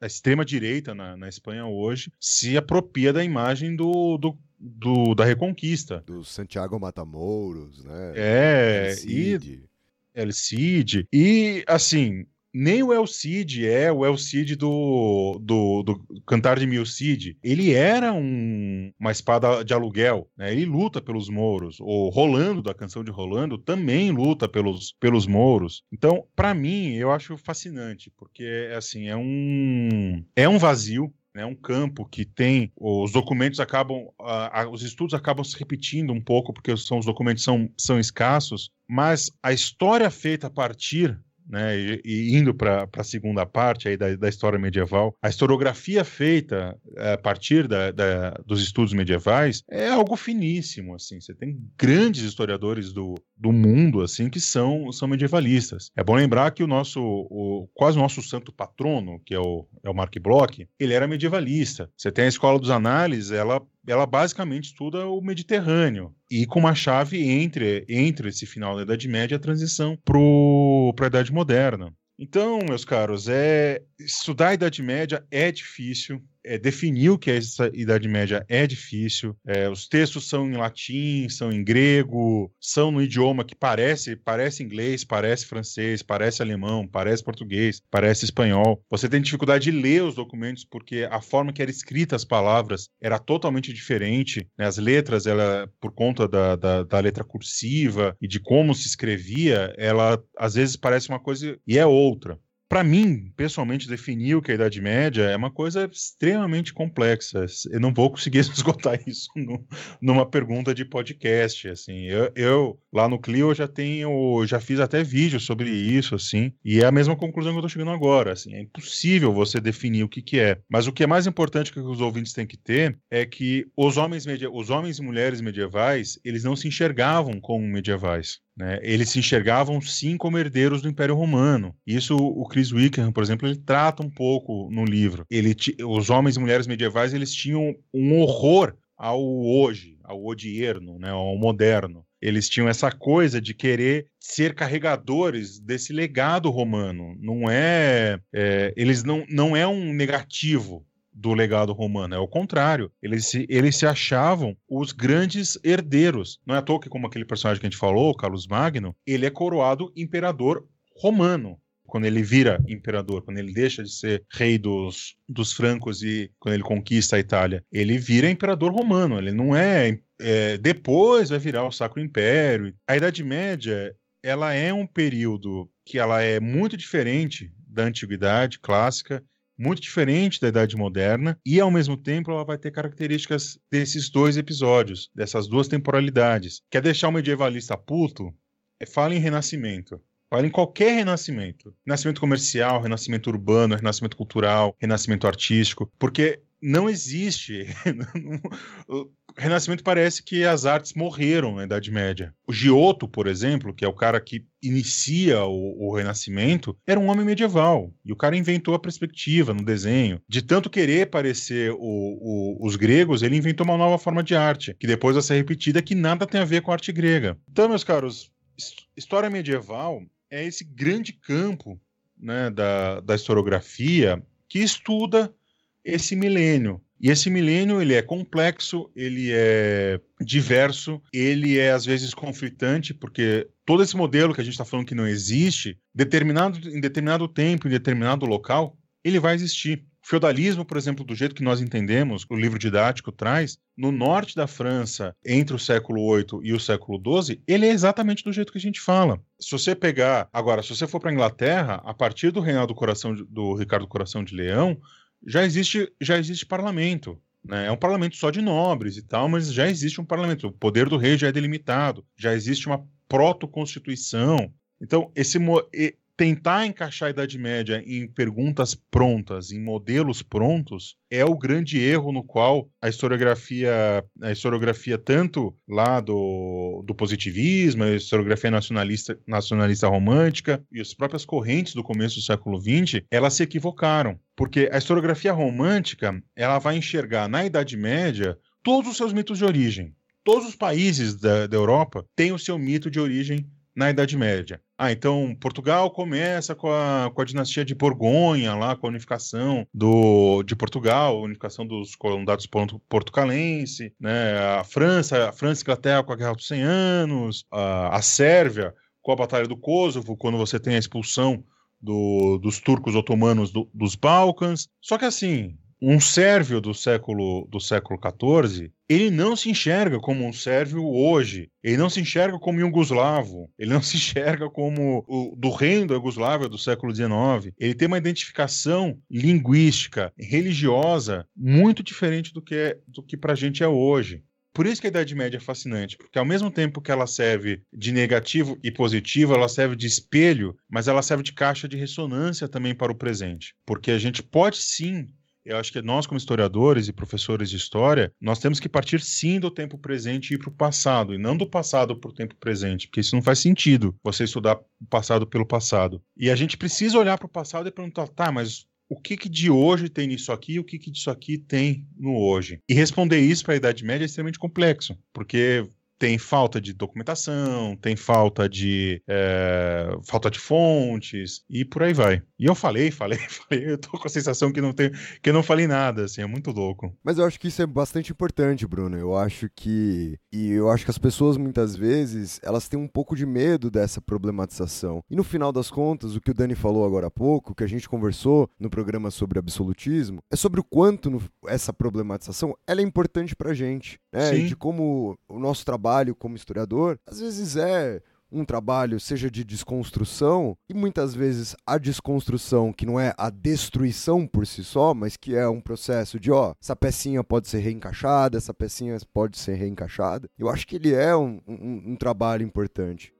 a extrema-direita na, na, Espanha hoje se apropria da imagem do, do, do da Reconquista. Do Santiago Matamoros, né? É, e... El Cid. E, assim, nem o El Cid é o El Cid do, do, do Cantar de Mil Cid. Ele era um, uma espada de aluguel, né? ele luta pelos mouros. O Rolando, da canção de Rolando, também luta pelos, pelos mouros. Então, para mim, eu acho fascinante, porque assim, é um, é um vazio né, um campo que tem os documentos acabam uh, os estudos acabam se repetindo um pouco porque são, os documentos são, são escassos mas a história feita a partir né, e, indo para a segunda parte aí da, da, história medieval, a historiografia feita é, a partir da, da, dos estudos medievais é algo finíssimo, assim, você tem grandes historiadores do, do mundo, assim, que são, são medievalistas. É bom lembrar que o nosso, o, quase o nosso santo patrono, que é o, é o Mark Bloch, ele era medievalista. Você tem a Escola dos Análises, ela ela basicamente estuda o Mediterrâneo e com uma chave entre, entre esse final da Idade Média e a transição para a Idade Moderna. Então, meus caros, é estudar a Idade Média é difícil, é, definir o que essa Idade Média é difícil. É, os textos são em latim, são em grego, são no idioma que parece, parece inglês, parece francês, parece alemão, parece português, parece espanhol. Você tem dificuldade de ler os documentos porque a forma que era escrita as palavras era totalmente diferente. Né? As letras, ela, por conta da, da, da letra cursiva e de como se escrevia, ela às vezes parece uma coisa e é outra para mim, pessoalmente, definir o que é a Idade Média é uma coisa extremamente complexa. Eu não vou conseguir esgotar isso no, numa pergunta de podcast, assim. Eu, eu, lá no Clio já tenho, já fiz até vídeo sobre isso, assim, e é a mesma conclusão que eu tô chegando agora, assim. É impossível você definir o que que é. Mas o que é mais importante que os ouvintes têm que ter é que os homens, os homens e mulheres medievais, eles não se enxergavam como medievais. Né? Eles se enxergavam sim como herdeiros do Império Romano. Isso o Chris Wickham, por exemplo, ele trata um pouco no livro. Ele, os homens e mulheres medievais eles tinham um horror ao hoje, ao odierno, né, ao moderno. Eles tinham essa coisa de querer ser carregadores desse legado romano. Não é, é eles não, não é um negativo do legado romano. É o contrário. Eles se, eles se achavam os grandes herdeiros. Não é à toa que, como aquele personagem que a gente falou, Carlos Magno, ele é coroado imperador romano quando ele vira imperador, quando ele deixa de ser rei dos, dos francos e quando ele conquista a Itália, ele vira imperador romano. Ele não é, é depois vai virar o Sacro Império. A Idade Média ela é um período que ela é muito diferente da antiguidade clássica muito diferente da Idade Moderna e, ao mesmo tempo, ela vai ter características desses dois episódios, dessas duas temporalidades. Quer deixar o medievalista puto? É, fala em renascimento. Fala em qualquer renascimento. Renascimento comercial, renascimento urbano, renascimento cultural, renascimento artístico, porque não existe. Renascimento parece que as artes morreram na Idade Média. O Giotto, por exemplo, que é o cara que inicia o, o, Renascimento, era um homem medieval. E o cara inventou a perspectiva no desenho. De tanto querer parecer o, o, os gregos, ele inventou uma nova forma de arte, que depois vai ser repetida, que nada tem a ver com a arte grega. Então, meus caros, história medieval é esse grande campo né, da, da historiografia que estuda esse milênio e esse milênio ele é complexo, ele é diverso, ele é às vezes conflitante, porque todo esse modelo que a gente está falando que não existe, determinado, em determinado tempo, em determinado local, ele vai existir. O feudalismo, por exemplo, do jeito que nós entendemos, o livro didático traz, no norte da França, entre o século VIII e o século XII, ele é exatamente do jeito que a gente fala. Se você pegar. Agora, se você for para a Inglaterra, a partir do reinado do, coração, do Ricardo Coração de Leão, já existe, já existe parlamento. Né? É um parlamento só de nobres e tal, mas já existe um parlamento. O poder do rei já é delimitado, já existe uma proto-constituição. Então, esse, tentar encaixar a Idade Média em perguntas prontas, em modelos prontos, é o grande erro no qual a historiografia, a historiografia tanto lá do, do positivismo, a historiografia nacionalista, nacionalista romântica e as próprias correntes do começo do século XX, elas se equivocaram. Porque a historiografia romântica, ela vai enxergar na Idade Média todos os seus mitos de origem. Todos os países da, da Europa têm o seu mito de origem na Idade Média. Ah, então Portugal começa com a, com a dinastia de Borgonha, lá com a unificação do, de Portugal, unificação dos condados portucalense, né? A França, a França e Inglaterra com a Guerra dos 100 Anos, a, a Sérvia com a Batalha do Kosovo, quando você tem a expulsão do, dos turcos otomanos do, dos Balcãs. Só que assim, um sérvio do século do século XIV, ele não se enxerga como um sérvio hoje. Ele não se enxerga como iugoslavo. Ele não se enxerga como o do reino da Iugoslávia do século XIX. Ele tem uma identificação linguística, religiosa muito diferente do que é, do que para a gente é hoje. Por isso que a Idade Média é fascinante, porque ao mesmo tempo que ela serve de negativo e positivo, ela serve de espelho, mas ela serve de caixa de ressonância também para o presente. Porque a gente pode sim eu acho que nós, como historiadores e professores de história, nós temos que partir sim do tempo presente e ir para o passado, e não do passado para o tempo presente, porque isso não faz sentido, você estudar o passado pelo passado. E a gente precisa olhar para o passado e perguntar, tá, mas o que, que de hoje tem nisso aqui, o que, que disso aqui tem no hoje. E responder isso para a Idade Média é extremamente complexo, porque tem falta de documentação, tem falta de é, falta de fontes e por aí vai. E eu falei, falei, falei, eu tô com a sensação que não tem, que eu não falei nada, assim, é muito louco. Mas eu acho que isso é bastante importante, Bruno. Eu acho que e eu acho que as pessoas muitas vezes, elas têm um pouco de medo dessa problematização. E no final das contas, o que o Dani falou agora há pouco, que a gente conversou no programa sobre absolutismo, é sobre o quanto no, essa problematização ela é importante pra gente, né? E de como o nosso trabalho como historiador, às vezes é um trabalho, seja de desconstrução, e muitas vezes a desconstrução, que não é a destruição por si só, mas que é um processo de, ó, essa pecinha pode ser reencaixada, essa pecinha pode ser reencaixada. Eu acho que ele é um, um, um trabalho importante.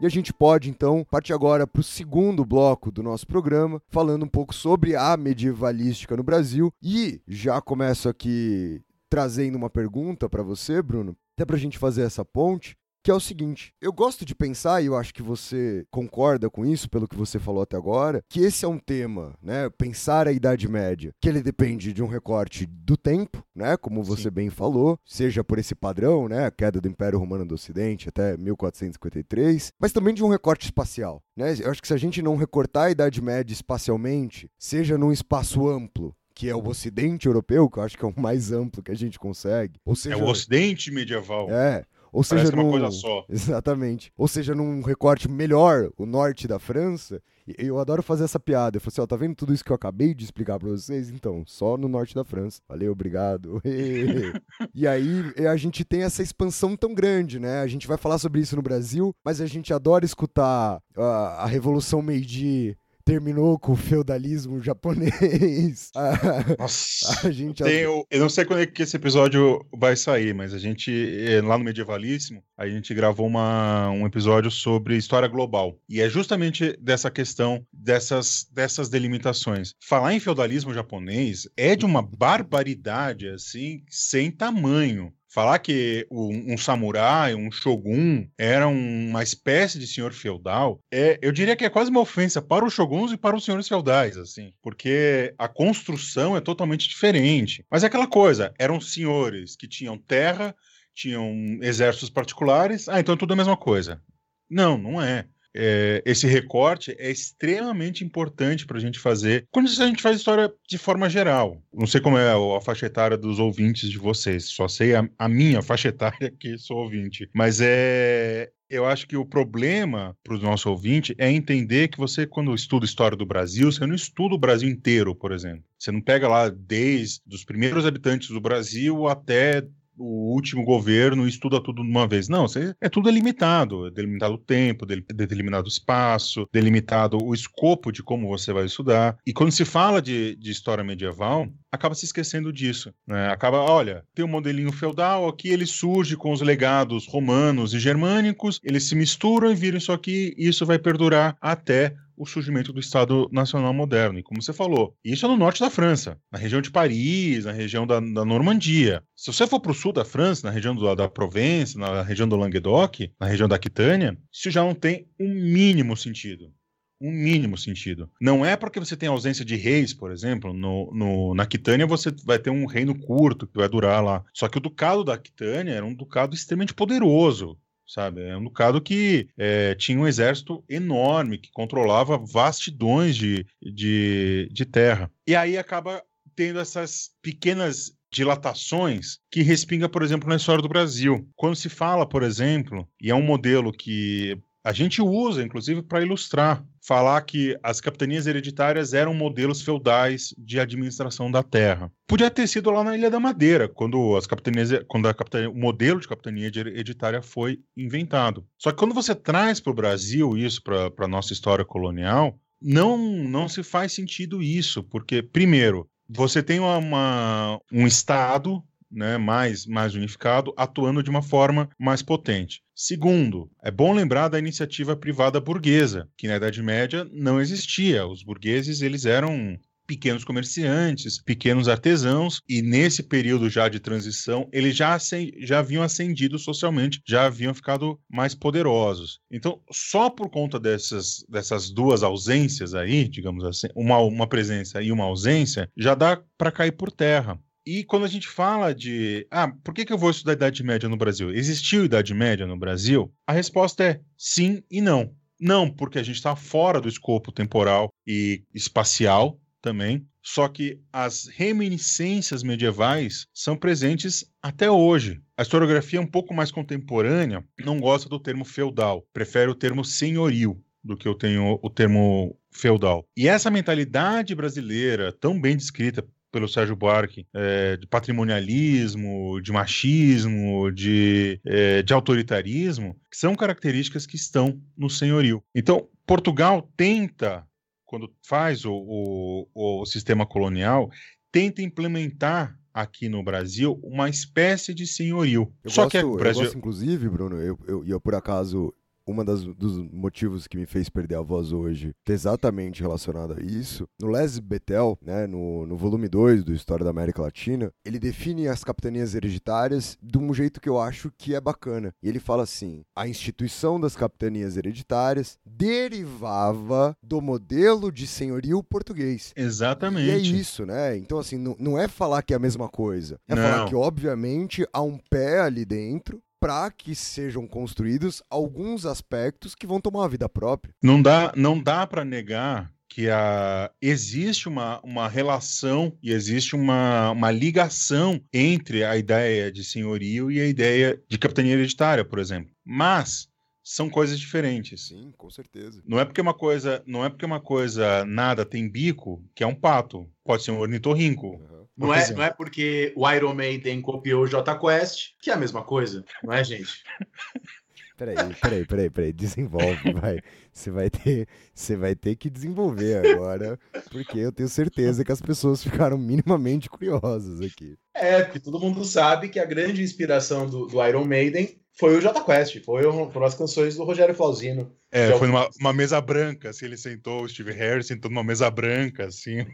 E a gente pode, então, partir agora para o segundo bloco do nosso programa, falando um pouco sobre a medievalística no Brasil. E já começo aqui trazendo uma pergunta para você, Bruno, até para a gente fazer essa ponte que é o seguinte: eu gosto de pensar, e eu acho que você concorda com isso, pelo que você falou até agora, que esse é um tema, né? Pensar a Idade Média, que ele depende de um recorte do tempo, né? Como você Sim. bem falou, seja por esse padrão, né? A queda do Império Romano do Ocidente até 1453, mas também de um recorte espacial, né? Eu acho que se a gente não recortar a Idade Média espacialmente, seja num espaço amplo, que é o Ocidente europeu, que eu acho que é o mais amplo que a gente consegue. Ou seja, é o Ocidente medieval. É. Ou Parece seja, num... coisa só. Exatamente. Ou seja, num recorte melhor, o norte da França. E eu adoro fazer essa piada. Eu falo assim, ó, tá vendo tudo isso que eu acabei de explicar para vocês? Então, só no norte da França. Valeu, obrigado. e aí a gente tem essa expansão tão grande, né? A gente vai falar sobre isso no Brasil, mas a gente adora escutar a, a Revolução Meiji terminou com o feudalismo japonês. Nossa, a gente eu, eu não sei quando é que esse episódio vai sair, mas a gente, eh, lá no Medievalíssimo, a gente gravou uma, um episódio sobre história global. E é justamente dessa questão dessas, dessas delimitações. Falar em feudalismo japonês é de uma barbaridade, assim, sem tamanho. Falar que um, samurai, um shogun, era uma espécie de senhor feudal, é, eu diria que é quase uma ofensa para os shoguns e para os senhores feudais, assim, porque a construção é totalmente diferente. Mas é aquela coisa, eram senhores que tinham terra, tinham exércitos particulares, ah, então é tudo a mesma coisa. Não, não é é, esse recorte é extremamente importante para a gente fazer quando a gente faz história de forma geral. Não sei como é a faixa etária dos ouvintes de vocês, só sei a, a minha faixa etária que sou ouvinte. Mas é, eu acho que o problema para o nosso ouvinte é entender que você, quando estuda história do Brasil, você não estuda o Brasil inteiro, por exemplo. Você não pega lá desde os primeiros habitantes do Brasil até o último governo estuda tudo de uma vez. Não, é tudo delimitado. É delimitado o tempo, delimitado o espaço, delimitado o escopo de como você vai estudar. E quando se fala de, de história medieval, acaba se esquecendo disso. Né? Acaba, olha, tem um modelinho feudal, aqui ele surge com os legados romanos e germânicos, eles se misturam e viram isso aqui, e isso vai perdurar até o surgimento do Estado Nacional Moderno. E como você falou, isso é no norte da França, na região de Paris, na região da, da Normandia. Se você for para o sul da França, na região do, da Provence, na região do Languedoc, na região da Aquitânia, isso já não tem um mínimo sentido um mínimo sentido. Não é porque você tem ausência de reis, por exemplo, no, no, na Aquitânia você vai ter um reino curto que vai durar lá. Só que o ducado da Aquitânia era um ducado extremamente poderoso sabe? É um ducado que é, tinha um exército enorme, que controlava vastidões de, de, de terra. E aí acaba tendo essas pequenas dilatações que respinga, por exemplo, na história do Brasil. Quando se fala, por exemplo, e é um modelo que a gente usa, inclusive, para ilustrar, falar que as capitanias hereditárias eram modelos feudais de administração da terra. Podia ter sido lá na Ilha da Madeira, quando as capitanias, quando a capitania, o modelo de capitania hereditária foi inventado. Só que quando você traz para o Brasil isso para a nossa história colonial, não, não se faz sentido isso, porque, primeiro, você tem uma, um Estado né, mais, mais unificado, atuando de uma forma mais potente. Segundo, é bom lembrar da iniciativa privada burguesa, que na Idade Média não existia. Os burgueses eles eram pequenos comerciantes, pequenos artesãos, e nesse período já de transição, eles já, já haviam ascendido socialmente, já haviam ficado mais poderosos. Então, só por conta dessas, dessas duas ausências aí, digamos assim, uma, uma presença e uma ausência, já dá para cair por terra. E quando a gente fala de, ah, por que, que eu vou estudar Idade Média no Brasil? Existiu Idade Média no Brasil? A resposta é sim e não. Não, porque a gente está fora do escopo temporal e espacial também. Só que as reminiscências medievais são presentes até hoje. A historiografia é um pouco mais contemporânea não gosta do termo feudal, prefere o termo senhorio do que eu tenho o termo feudal. E essa mentalidade brasileira, tão bem descrita pelo Sérgio Buarque é, de patrimonialismo, de machismo, de, é, de autoritarismo, que são características que estão no senhorio. Então, Portugal tenta, quando faz o, o, o sistema colonial, tenta implementar aqui no Brasil uma espécie de senhorio. Eu Só gosto, que é, Brasil... eu gosto, inclusive, Bruno, eu, eu, eu por acaso uma das, dos motivos que me fez perder a voz hoje, exatamente relacionado a isso. No Les Betel, né, no, no volume 2 do História da América Latina, ele define as capitanias hereditárias de um jeito que eu acho que é bacana. E ele fala assim: a instituição das capitanias hereditárias derivava do modelo de senhorio português. Exatamente. E é isso, né? Então, assim, não, não é falar que é a mesma coisa. É não. falar que, obviamente, há um pé ali dentro para que sejam construídos alguns aspectos que vão tomar uma vida própria. Não dá, não dá para negar que a, existe uma, uma relação e existe uma, uma ligação entre a ideia de senhorio e a ideia de capitania hereditária, por exemplo. Mas são coisas diferentes. Sim, com certeza. Não é porque uma coisa, não é porque uma coisa nada tem bico que é um pato. Pode ser um ornitorrinco. Uhum. Não é, não é porque o Iron Maiden copiou o J Quest que é a mesma coisa, não é, gente? Peraí, peraí, peraí, peraí, desenvolve, vai. Você vai ter, você vai ter que desenvolver agora, porque eu tenho certeza que as pessoas ficaram minimamente curiosas aqui. É, porque todo mundo sabe que a grande inspiração do, do Iron Maiden foi o J Quest, foi foram as canções do Rogério Flauzino. É, foi numa uma mesa branca, assim, ele sentou, o Steve Harris sentou numa mesa branca, assim,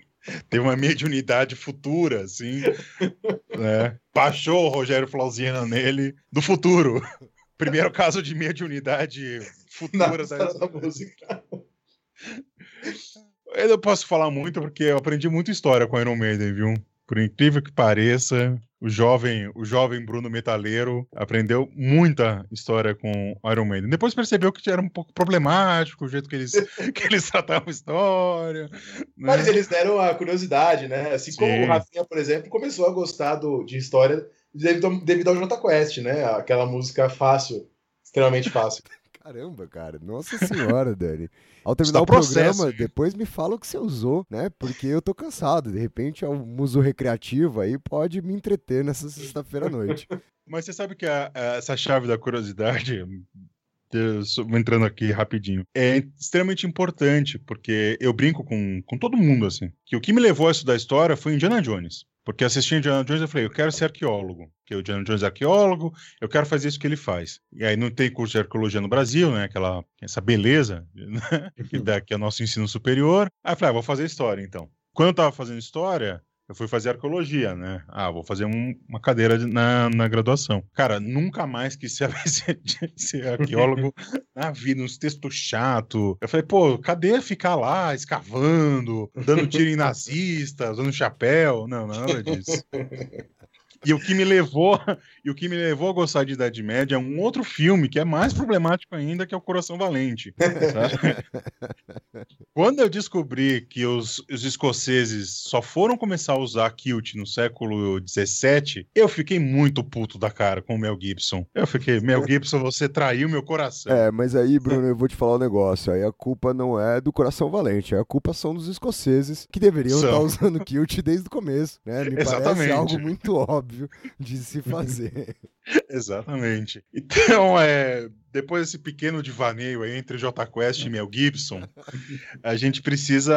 teve uma mediunidade futura, assim, né? Baixou o Rogério Flauzino nele, do futuro. Primeiro caso de mediunidade futura da, da música. Eu não posso falar muito porque eu aprendi muita história com Iron Maiden, viu? Por incrível que pareça, o jovem, o jovem Bruno Metaleiro aprendeu muita história com Iron Maiden. Depois percebeu que era um pouco problemático o jeito que eles, que eles tratavam a história. Né? Mas eles deram a curiosidade, né? Assim Sim. como o Rafinha, por exemplo, começou a gostar do, de história devido, devido ao J Quest, né? Aquela música fácil, extremamente fácil. Caramba, cara. Nossa senhora, Dani. Ao terminar o processo, programa, depois me fala o que você usou, né? Porque eu tô cansado. De repente, é um uso recreativo aí pode me entreter nessa sexta-feira à noite. Mas você sabe que a, a, essa chave da curiosidade vou entrando aqui rapidinho. É extremamente importante, porque eu brinco com, com todo mundo, assim, que o que me levou a estudar história foi Indiana Jones. Porque assistindo Indiana Jones, eu falei, eu quero ser arqueólogo. Porque o Indiana Jones é arqueólogo, eu quero fazer isso que ele faz. E aí não tem curso de arqueologia no Brasil, né? Aquela, essa beleza né? que, dá, que é o nosso ensino superior. Aí eu falei, ah, vou fazer história, então. Quando eu tava fazendo história, eu fui fazer arqueologia, né? Ah, vou fazer um, uma cadeira de, na, na graduação. Cara, nunca mais quis ser, ser arqueólogo na vida, uns textos chato. Eu falei, pô, cadê ficar lá escavando, dando tiro em nazistas, usando chapéu? Não, nada disso. E o que me levou, e o que me levou a gostar de Idade Média é um outro filme que é mais problemático ainda, que é o Coração Valente. Quando eu descobri que os, os, escoceses só foram começar a usar kilt no século XVII, eu fiquei muito puto da cara com o Mel Gibson. Eu fiquei, Mel Gibson, você traiu meu coração. É, mas aí, Bruno, eu vou te falar um negócio. Aí a culpa não é do Coração Valente, a culpa são dos escoceses que deveriam são. estar usando kilt desde o começo, né? Me Exatamente. parece algo muito óbvio óbvio de se fazer. Exatamente. Então, é, depois desse pequeno divaneio aí entre J Quest e Mel Gibson, a gente precisa,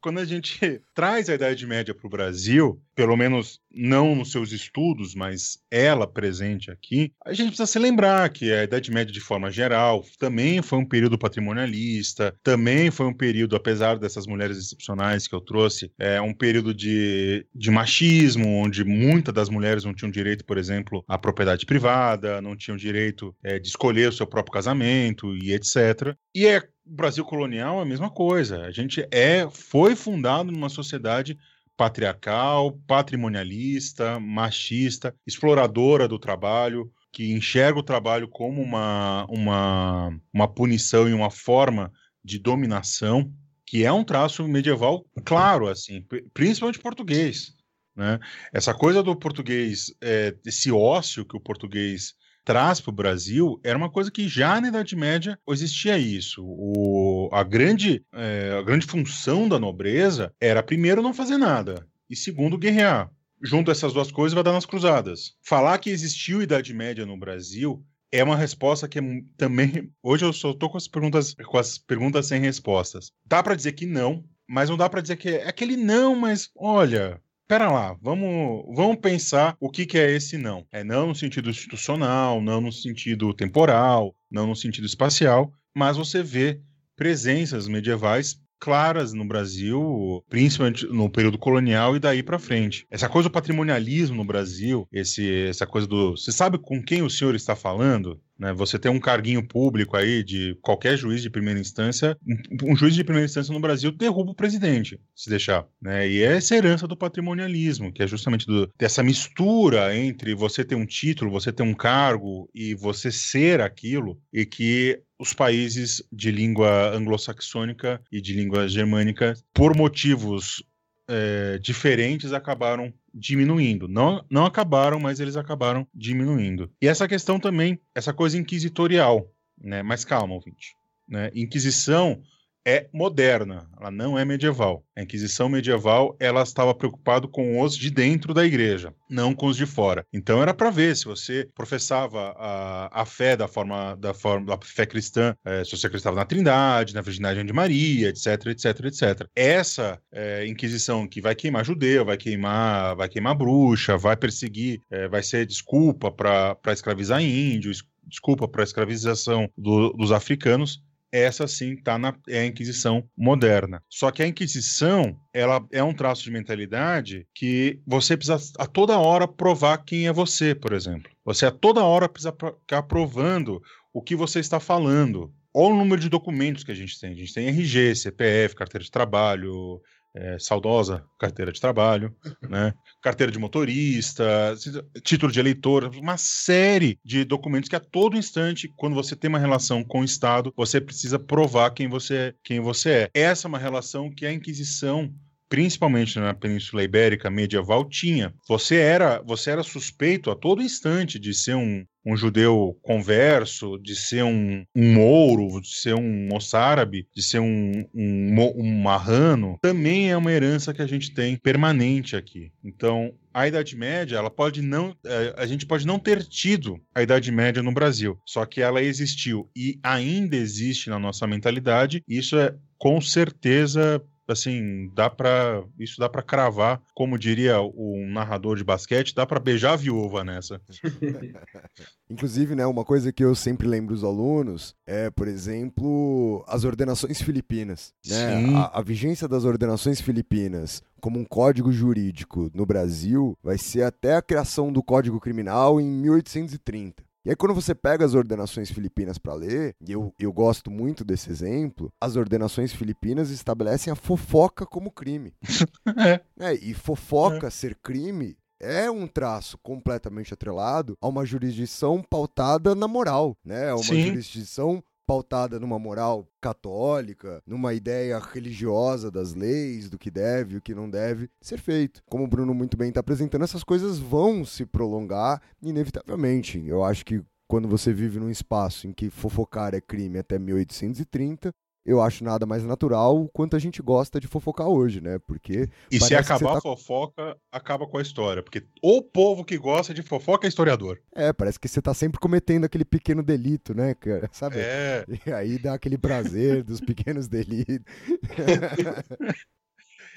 quando a gente traz a Idade Média para o Brasil, pelo menos não nos seus estudos, mas ela presente aqui, a gente precisa se lembrar que a Idade Média, de forma geral, também foi um período patrimonialista, também foi um período, apesar dessas mulheres excepcionais que eu trouxe, é um período de, de machismo, onde muitas das mulheres não tinham direito, por exemplo, à propriedade privada, não tinham direito é, de escolher o seu próprio casamento e etc. E é o Brasil colonial é a mesma coisa. A gente é foi fundado numa sociedade patriarcal, patrimonialista, machista, exploradora do trabalho, que enxerga o trabalho como uma, uma, uma punição e uma forma de dominação, que é um traço medieval claro, assim, principalmente português. Né? Essa coisa do português, é, esse ócio que o português traz para o Brasil era uma coisa que já na Idade Média existia isso. O, a, grande, é, a grande função da nobreza era, primeiro, não fazer nada, e segundo, guerrear. Junto essas duas coisas vai dar nas cruzadas. Falar que existiu Idade Média no Brasil é uma resposta que é também. Hoje eu só tô com as perguntas, com as perguntas sem respostas. Dá para dizer que não, mas não dá para dizer que é, é aquele não, mas olha, pera lá, vamos, vamos pensar o que, que é esse não. É não no sentido institucional, não no sentido temporal, não no sentido espacial, mas você vê presenças medievais claras no Brasil, principalmente no período colonial e daí para frente. Essa coisa do patrimonialismo no Brasil, esse, essa coisa do. Você sabe com quem o senhor está falando? Né? Você tem um carguinho público aí de qualquer juiz de primeira instância, um, um juiz de primeira instância no Brasil derruba o presidente, se deixar. Né? E é essa herança do patrimonialismo, que é justamente do, dessa mistura entre você ter um título, você ter um cargo e você ser aquilo, e que os países de língua anglo-saxônica e de língua germânica, por motivos é, diferentes, acabaram diminuindo. Não, não acabaram, mas eles acabaram diminuindo. E essa questão também, essa coisa inquisitorial, né? Mas calma, ouvinte. Né? Inquisição é moderna, ela não é medieval. A Inquisição medieval, ela estava preocupada com os de dentro da igreja, não com os de fora. Então era para ver se você professava a, a fé da forma da forma da fé cristã, é, se você acreditava na Trindade, na Virgindade de Maria, etc, etc, etc. Essa é, Inquisição que vai queimar judeu, vai queimar, vai queimar bruxa, vai perseguir, é, vai ser desculpa para escravizar índios, desculpa para a escravização do, dos africanos, essa sim está na é a Inquisição moderna. Só que a Inquisição ela é um traço de mentalidade que você precisa a toda hora provar quem é você, por exemplo. Você a toda hora precisa ficar provando o que você está falando. Olha o número de documentos que a gente tem. A gente tem RG, CPF, carteira de trabalho, é, saudosa carteira de trabalho, né? carteira de motorista, título de eleitor, uma série de documentos que a todo instante, quando você tem uma relação com o Estado, você precisa provar quem você, quem você é. Essa é uma relação que a Inquisição principalmente na Península Ibérica medieval, tinha. Você era, você era suspeito a todo instante de ser um, um judeu converso, de ser um, um mouro, de ser um moçárabe, de ser um, um, um marrano, também é uma herança que a gente tem permanente aqui. Então, a Idade Média, ela pode não, é, a gente pode não ter tido a Idade Média no Brasil, só que ela existiu e ainda existe na nossa mentalidade. Isso é com certeza assim, dá para isso dá para cravar, como diria o narrador de basquete, dá para beijar a viúva nessa. Inclusive, né, uma coisa que eu sempre lembro os alunos é, por exemplo, as ordenações filipinas, né? A, a vigência das ordenações filipinas como um código jurídico no Brasil vai ser até a criação do Código Criminal em 1830. E aí, quando você pega as ordenações filipinas para ler, e eu, eu gosto muito desse exemplo, as ordenações filipinas estabelecem a fofoca como crime. é. é. E fofoca é. ser crime é um traço completamente atrelado a uma jurisdição pautada na moral, né? É uma Sim. jurisdição pautada numa moral católica, numa ideia religiosa das leis, do que deve e o que não deve ser feito. Como o Bruno muito bem está apresentando, essas coisas vão se prolongar inevitavelmente. Eu acho que quando você vive num espaço em que fofocar é crime até 1830, eu acho nada mais natural quanto a gente gosta de fofocar hoje, né? Porque. E se acabar tá... a fofoca, acaba com a história. Porque o povo que gosta de fofoca é historiador. É, parece que você tá sempre cometendo aquele pequeno delito, né, cara? Sabe? É. E aí dá aquele prazer dos pequenos delitos.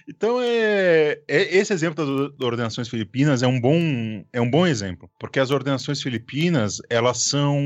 Então, é, é, esse exemplo das ordenações filipinas é um, bom, é um bom exemplo, porque as ordenações filipinas, elas são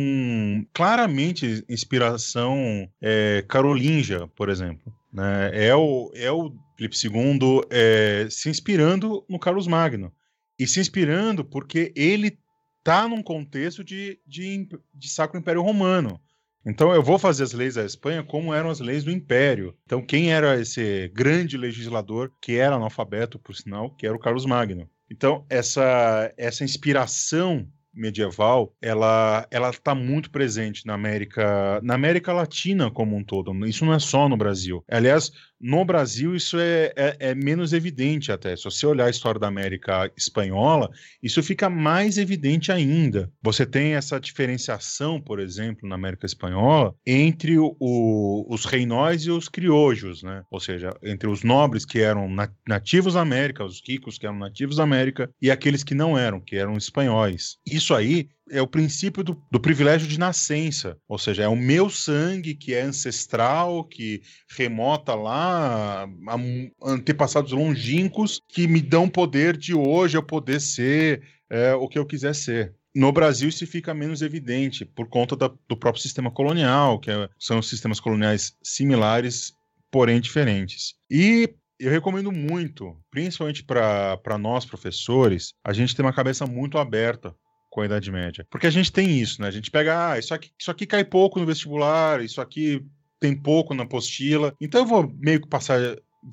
claramente inspiração é, carolíngia, por exemplo. Né? É, o, é o Filipe II é, se inspirando no Carlos Magno, e se inspirando porque ele está num contexto de, de, de Sacro Império Romano. Então eu vou fazer as leis da Espanha como eram as leis do Império. Então quem era esse grande legislador que era analfabeto, por sinal, que era o Carlos Magno. Então essa essa inspiração medieval, ela ela está muito presente na América, na América Latina como um todo. Isso não é só no Brasil. Aliás, no Brasil, isso é, é, é, menos evidente até. Se você olhar a história da América espanhola, isso fica mais evidente ainda. Você tem essa diferenciação, por exemplo, na América espanhola, entre o, o, os reinóis e os criojos, né? Ou seja, entre os nobres que eram nativos da América, os ricos que eram nativos da América, e aqueles que não eram, que eram espanhóis. Isso aí é o princípio do, do, privilégio de nascença, ou seja, é o meu sangue que é ancestral, que remota lá a antepassados longínquos que me dão poder de hoje eu poder ser é, o que eu quiser ser. No Brasil isso fica menos evidente por conta da, do próprio sistema colonial, que é, são sistemas coloniais similares, porém diferentes. E eu recomendo muito, principalmente para nós professores, a gente ter uma cabeça muito aberta com a Idade Média. Porque a gente tem isso, né? A gente pega, ah, isso aqui, isso aqui cai pouco no vestibular, isso aqui tem pouco na apostila. Então eu vou meio que passar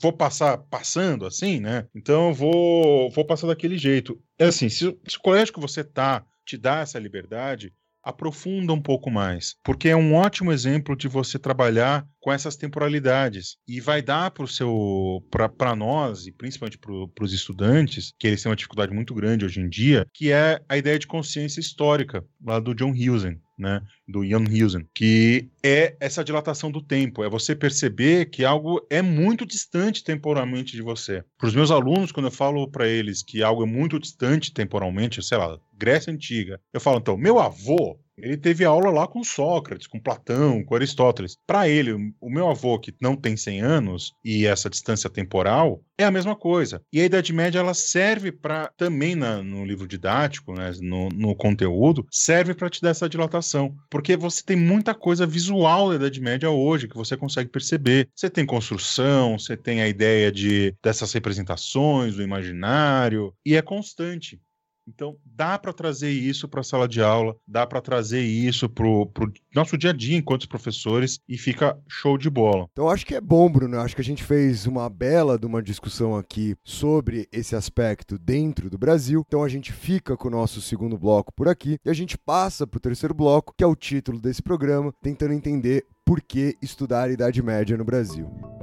vou passar passando assim, né? Então eu vou, vou passar daquele jeito. É assim, se, se o colégio que você tá te dá essa liberdade, aprofunda um pouco mais, porque é um ótimo exemplo de você trabalhar com essas temporalidades e vai dar para seu para nós e principalmente para os estudantes que eles têm uma dificuldade muito grande hoje em dia, que é a ideia de consciência histórica lá do John Huston. Né, do Ian Husen, que é essa dilatação do tempo, é você perceber que algo é muito distante temporalmente de você. Para os meus alunos, quando eu falo para eles que algo é muito distante temporalmente, sei lá, Grécia Antiga, eu falo, então, meu avô ele teve aula lá com Sócrates, com Platão, com Aristóteles. Para ele, o meu avô, que não tem 100 anos e essa distância temporal, é a mesma coisa. E a Idade Média ela serve para também na, no livro didático, né, no, no conteúdo, serve para te dar essa dilatação, porque você tem muita coisa visual da Idade Média hoje que você consegue perceber. Você tem construção, você tem a ideia de dessas representações, do imaginário, e é constante. Então, dá para trazer isso para a sala de aula, dá para trazer isso para o nosso dia a dia enquanto professores e fica show de bola. Então, acho que é bom, Bruno. Acho que a gente fez uma bela de uma discussão aqui sobre esse aspecto dentro do Brasil. Então, a gente fica com o nosso segundo bloco por aqui e a gente passa para o terceiro bloco, que é o título desse programa, tentando entender por que estudar a Idade Média no Brasil.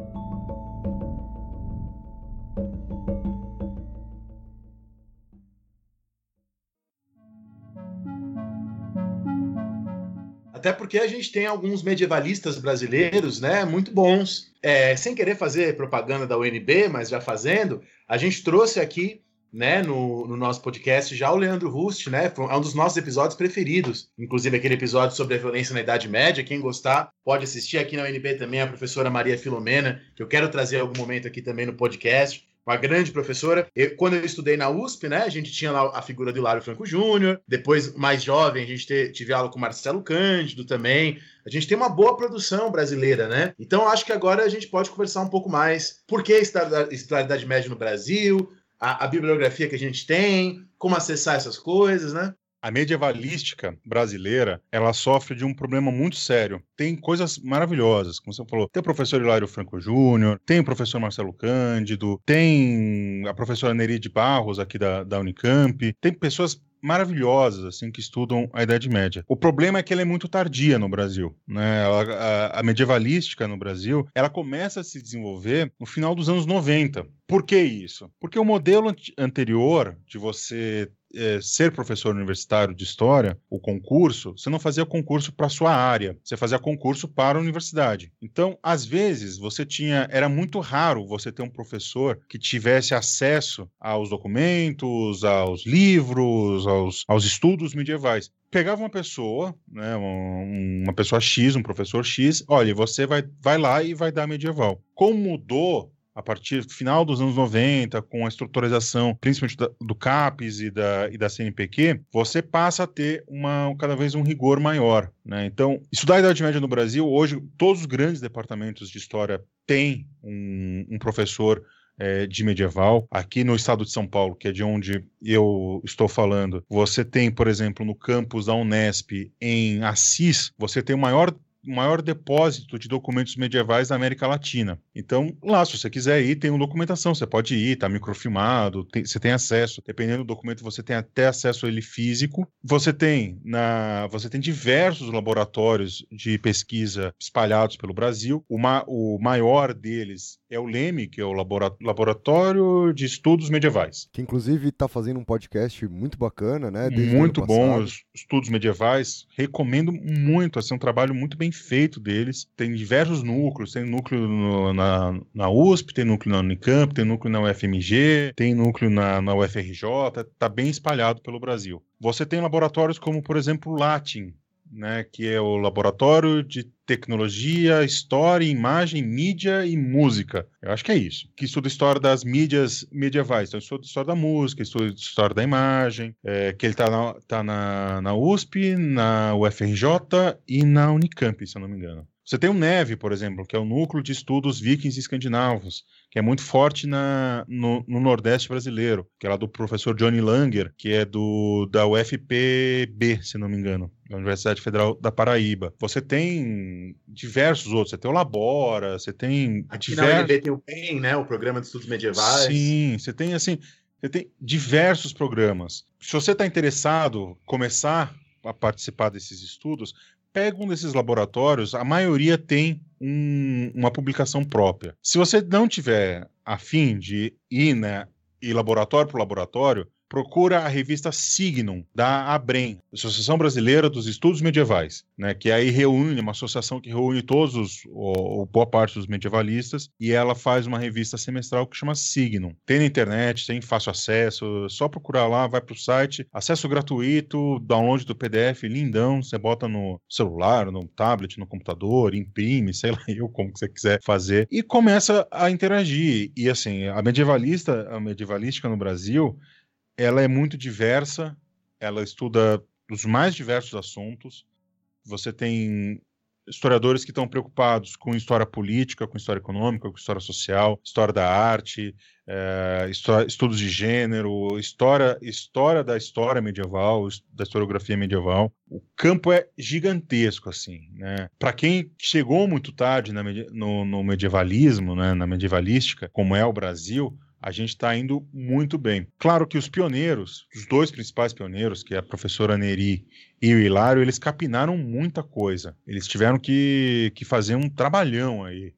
Até porque a gente tem alguns medievalistas brasileiros, né, muito bons. É, sem querer fazer propaganda da UNB, mas já fazendo, a gente trouxe aqui, né, no, no nosso podcast já o Leandro Rust, né, é um dos nossos episódios preferidos. Inclusive aquele episódio sobre a violência na Idade Média. Quem gostar pode assistir aqui na UNB também a professora Maria Filomena, que eu quero trazer algum momento aqui também no podcast uma grande professora. Eu, quando eu estudei na USP, né, a gente tinha lá a figura do Hilário Franco Júnior. Depois, mais jovem, a gente te, tive aula com Marcelo Cândido também. A gente tem uma boa produção brasileira, né? Então, acho que agora a gente pode conversar um pouco mais. Por que a Idade Média no Brasil? A, a bibliografia que a gente tem, como acessar essas coisas, né? A medievalística brasileira, ela sofre de um problema muito sério. Tem coisas maravilhosas, como você falou. Tem o professor Hilário Franco Júnior, tem o professor Marcelo Cândido, tem a professora Neri de Barros aqui da, da Unicamp, tem pessoas maravilhosas, assim, que estudam a Idade Média. O problema é que ela é muito tardia no Brasil, né? Ela, a, a, medievalística no Brasil, ela começa a se desenvolver no final dos anos 90. Por que isso? Porque o modelo anterior de você é, ser professor universitário de história, o concurso, você não fazia concurso para sua área, você fazia concurso para a universidade. Então, às vezes, você tinha, era muito raro você ter um professor que tivesse acesso aos documentos, aos livros, aos, aos estudos medievais pegava uma pessoa, né, uma pessoa X, um professor X, olha, você vai, vai lá e vai dar medieval. Como mudou a partir do final dos anos 90, com a estruturização, principalmente do CAPES e da, e da CNPq, você passa a ter uma, cada vez um rigor maior. Né? Então, estudar a Idade Média no Brasil, hoje, todos os grandes departamentos de história têm um, um professor é, de medieval. Aqui no estado de São Paulo, que é de onde eu estou falando, você tem, por exemplo, no campus da Unesp, em Assis, você tem o maior maior depósito de documentos medievais da América Latina. Então, lá, se você quiser ir, tem uma documentação, você pode ir, tá microfilmado, tem, você tem acesso, dependendo do documento, você tem até acesso a ele físico. Você tem na, você tem diversos laboratórios de pesquisa espalhados pelo Brasil. O, ma, o maior deles é o LEME, que é o Laboratório de Estudos Medievais. Que inclusive está fazendo um podcast muito bacana, né? muito bom, os estudos medievais. Recomendo muito, assim, um trabalho muito bem feito deles. Tem diversos núcleos, tem núcleo no, na, na USP, tem núcleo na Unicamp, tem núcleo na UFMG, tem núcleo na, na UFRJ, está bem espalhado pelo Brasil. Você tem laboratórios como, por exemplo, o Latin, né, que é o Laboratório de Tecnologia, História, Imagem, Mídia e Música. Eu acho que é isso. Que estuda história das mídias medievais. Então, estuda história da música, estuda história da imagem, é, que ele está na, tá na, na USP, na UFRJ e na Unicamp, se eu não me engano. Você tem o NEV, por exemplo, que é o Núcleo de Estudos Vikings e Escandinavos, que é muito forte na, no, no, Nordeste brasileiro, que é lá do professor Johnny Langer, que é do da UFPB, se não me engano, da Universidade Federal da Paraíba. Você tem diversos outros, você tem o Labora, você tem... Aqui diversos... na UNB tem o PEN, né, o Programa de Estudos Medievais. Sim, você tem, assim, você tem diversos programas. Se você está interessado começar a participar desses estudos, pega um desses laboratórios, a maioria tem um, uma publicação própria. Se você não tiver afim de ir né, ir laboratório por laboratório, procura a revista Signum, da ABREM, Associação Brasileira dos Estudos Medievais, né, que aí reúne, uma associação que reúne todos os, ou, ou boa parte dos medievalistas, e ela faz uma revista semestral que chama Signum. Tem na internet, tem fácil acesso, só procurar lá, vai para o site, acesso gratuito, download do PDF, lindão, você bota no celular, no tablet, no computador, imprime, sei lá eu como que você quiser fazer, e começa a interagir. E assim, a medievalista, a medievalística no Brasil, ela é muito diversa, ela estuda os mais diversos assuntos. Você tem historiadores que estão preocupados com história política, com história econômica, com história social, história da arte, é, estudos de gênero, história, história da história medieval, da historiografia medieval. O campo é gigantesco, assim, né? Para quem chegou muito tarde na, no, no medievalismo, né, na medievalística, como é o Brasil, a gente está indo muito bem. Claro que os pioneiros, os dois principais pioneiros, que é a professora Neri e o Hilário, eles capinaram muita coisa. Eles tiveram que, que fazer um trabalhão aí,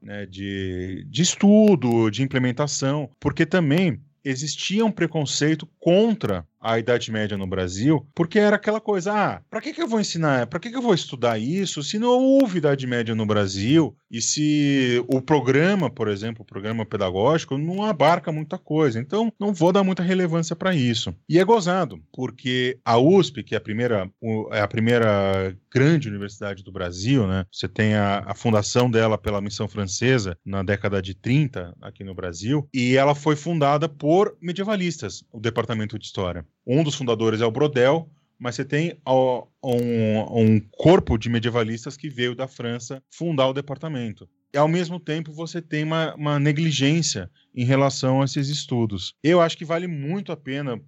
né, de, de estudo, de implementação, porque também existia um preconceito contra a Idade Média no Brasil, porque era aquela coisa, ah, para que, que eu vou ensinar, para que, que eu vou estudar isso se não houve Idade Média no Brasil e se o programa, por exemplo, o programa pedagógico não abarca muita coisa, então não vou dar muita relevância para isso. E é gozado, porque a USP, que é a primeira, é a primeira grande universidade do Brasil, né? Você tem a, a fundação dela pela missão francesa na década de 30 aqui no Brasil, e ela foi fundada por medievalistas, o departamento de história. Um dos fundadores é o Brodel, mas você tem um, um, corpo de medievalistas que veio da França fundar o departamento. E, ao mesmo tempo, você tem uma, uma negligência em relação a esses estudos. Eu acho que vale muito a pena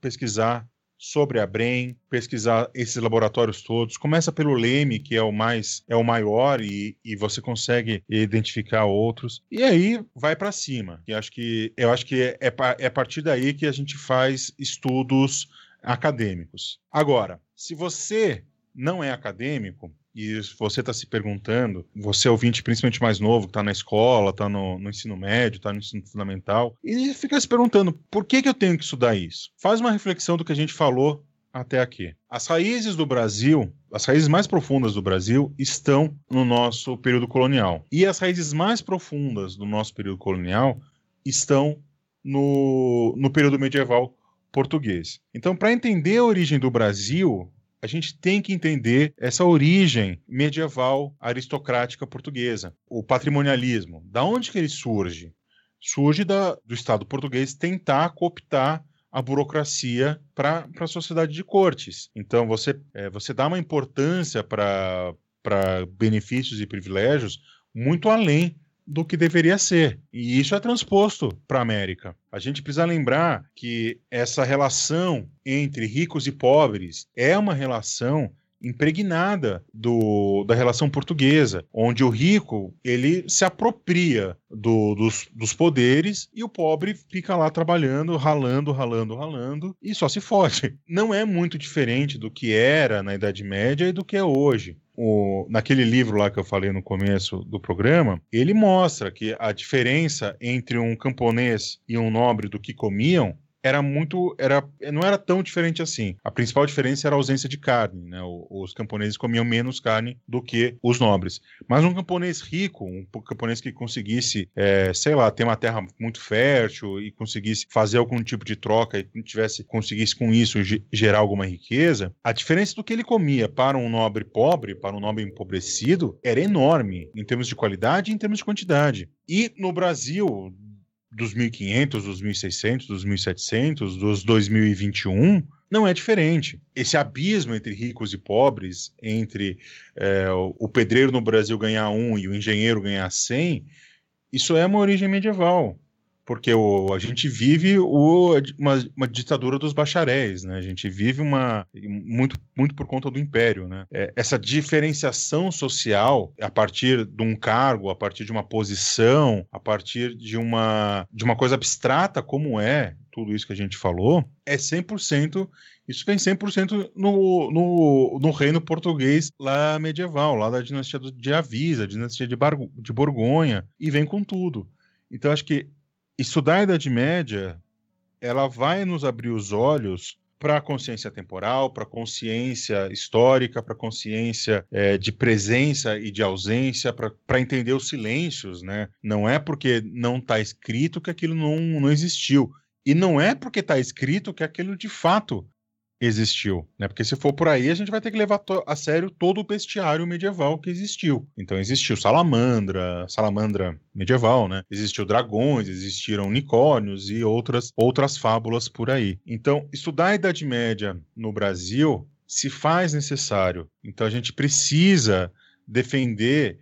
pesquisar sobre a Brem, pesquisar esses laboratórios todos. Começa pelo Leme, que é o mais é o maior e, e você consegue identificar outros. E aí vai para cima. E acho que eu acho que é, é, é a partir daí que a gente faz estudos acadêmicos. Agora, se você não é acadêmico, e você está se perguntando, você ouvinte principalmente mais novo, que está na escola, está no, no, ensino médio, está no ensino fundamental, e fica se perguntando, por que, que eu tenho que estudar isso? Faz uma reflexão do que a gente falou até aqui. As raízes do Brasil, as raízes mais profundas do Brasil, estão no nosso período colonial. E as raízes mais profundas do nosso período colonial estão no, no período medieval português. Então, para entender a origem do Brasil, a gente tem que entender essa origem medieval aristocrática portuguesa, o patrimonialismo. Da onde que ele surge? Surge da, do Estado português tentar cooptar a burocracia para a sociedade de cortes. Então você, é, você dá uma importância para benefícios e privilégios muito além do que deveria ser. E isso é transposto para a América. A gente precisa lembrar que essa relação entre ricos e pobres é uma relação impregnada do, da relação portuguesa, onde o rico ele se apropria do, dos, dos poderes e o pobre fica lá trabalhando, ralando, ralando, ralando e só se fode. Não é muito diferente do que era na Idade Média e do que é hoje o, naquele livro lá que eu falei no começo do programa, ele mostra que a diferença entre um camponês e um nobre do que comiam era muito. Era, não era tão diferente assim. A principal diferença era a ausência de carne. Né? Os camponeses comiam menos carne do que os nobres. Mas um camponês rico, um camponês que conseguisse, é, sei lá, ter uma terra muito fértil e conseguisse fazer algum tipo de troca e tivesse, conseguisse com isso gerar alguma riqueza, a diferença do que ele comia para um nobre pobre, para um nobre empobrecido, era enorme em termos de qualidade e em termos de quantidade. E no Brasil, dos 1500, dos 1600, dos 1700, dos 2021, não é diferente. Esse abismo entre ricos e pobres, entre é, o pedreiro no Brasil ganhar um e o engenheiro ganhar 100, isso é uma origem medieval porque o, a gente vive o, uma, uma, ditadura dos bacharéis, né? A gente vive uma muito, muito por conta do império, né? É, essa diferenciação social a partir de um cargo, a partir de uma posição, a partir de uma de uma coisa abstrata como é tudo isso que a gente falou, é 100% isso vem 100% no, no, no reino português lá medieval, lá da dinastia de Avisa, dinastia de, de Borgonha, e vem com tudo. Então, acho que estudar a Idade Média ela vai nos abrir os olhos para a consciência temporal, para a consciência histórica, para a consciência é, de presença e de ausência, para entender os silêncios, né? Não é porque não está escrito que aquilo não, não existiu. E não é porque está escrito que aquilo de fato existiu, né? Porque se for por aí, a gente vai ter que levar a sério todo o bestiário medieval que existiu. Então existiu salamandra, salamandra medieval, né? Existiu dragões, existiram unicórnios e outras outras fábulas por aí. Então, estudar a Idade Média no Brasil se faz necessário. Então a gente precisa defender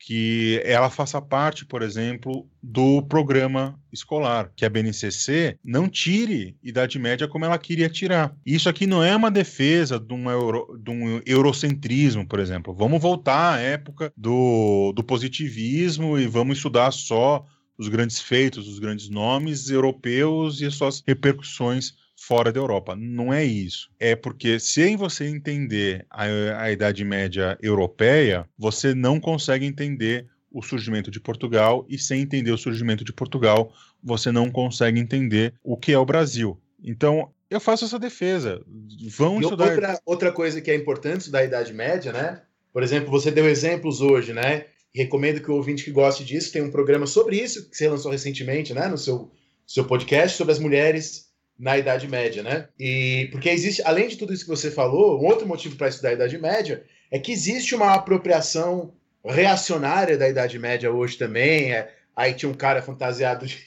que ela faça parte, por exemplo, do programa escolar, que a BNCC não tire Idade Média como ela queria tirar. Isso aqui não é uma defesa de um, euro, de um eurocentrismo, por exemplo. Vamos voltar à época do, do positivismo e vamos estudar só os grandes feitos, os grandes nomes europeus e as suas repercussões fora da Europa. Não é isso. É porque sem você entender a, a Idade Média europeia, você não consegue entender o surgimento de Portugal e sem entender o surgimento de Portugal, você não consegue entender o que é o Brasil. Então, eu faço essa defesa. Vão e estudar. Outra, outra coisa que é importante da Idade Média, né? Por exemplo, você deu exemplos hoje, né? Recomendo que o ouvinte que goste disso tem um programa sobre isso que você lançou recentemente, né? No seu, seu podcast sobre as mulheres na Idade Média, né? E porque existe, além de tudo isso que você falou, um outro motivo para estudar a Idade Média é que existe uma apropriação reacionária da Idade Média hoje também. É, aí tinha um cara fantasiado de,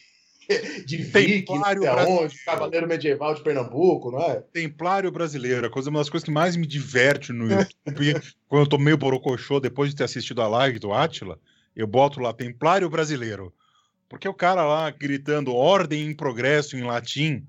de viking, onde, cavaleiro medieval de Pernambuco, não é? Templário brasileiro, a coisa uma das coisas que mais me diverte no YouTube, quando eu tô meio borocochô depois de ter assistido a live do Átila, eu boto lá Templário brasileiro. Porque o cara lá gritando ordem em progresso em latim,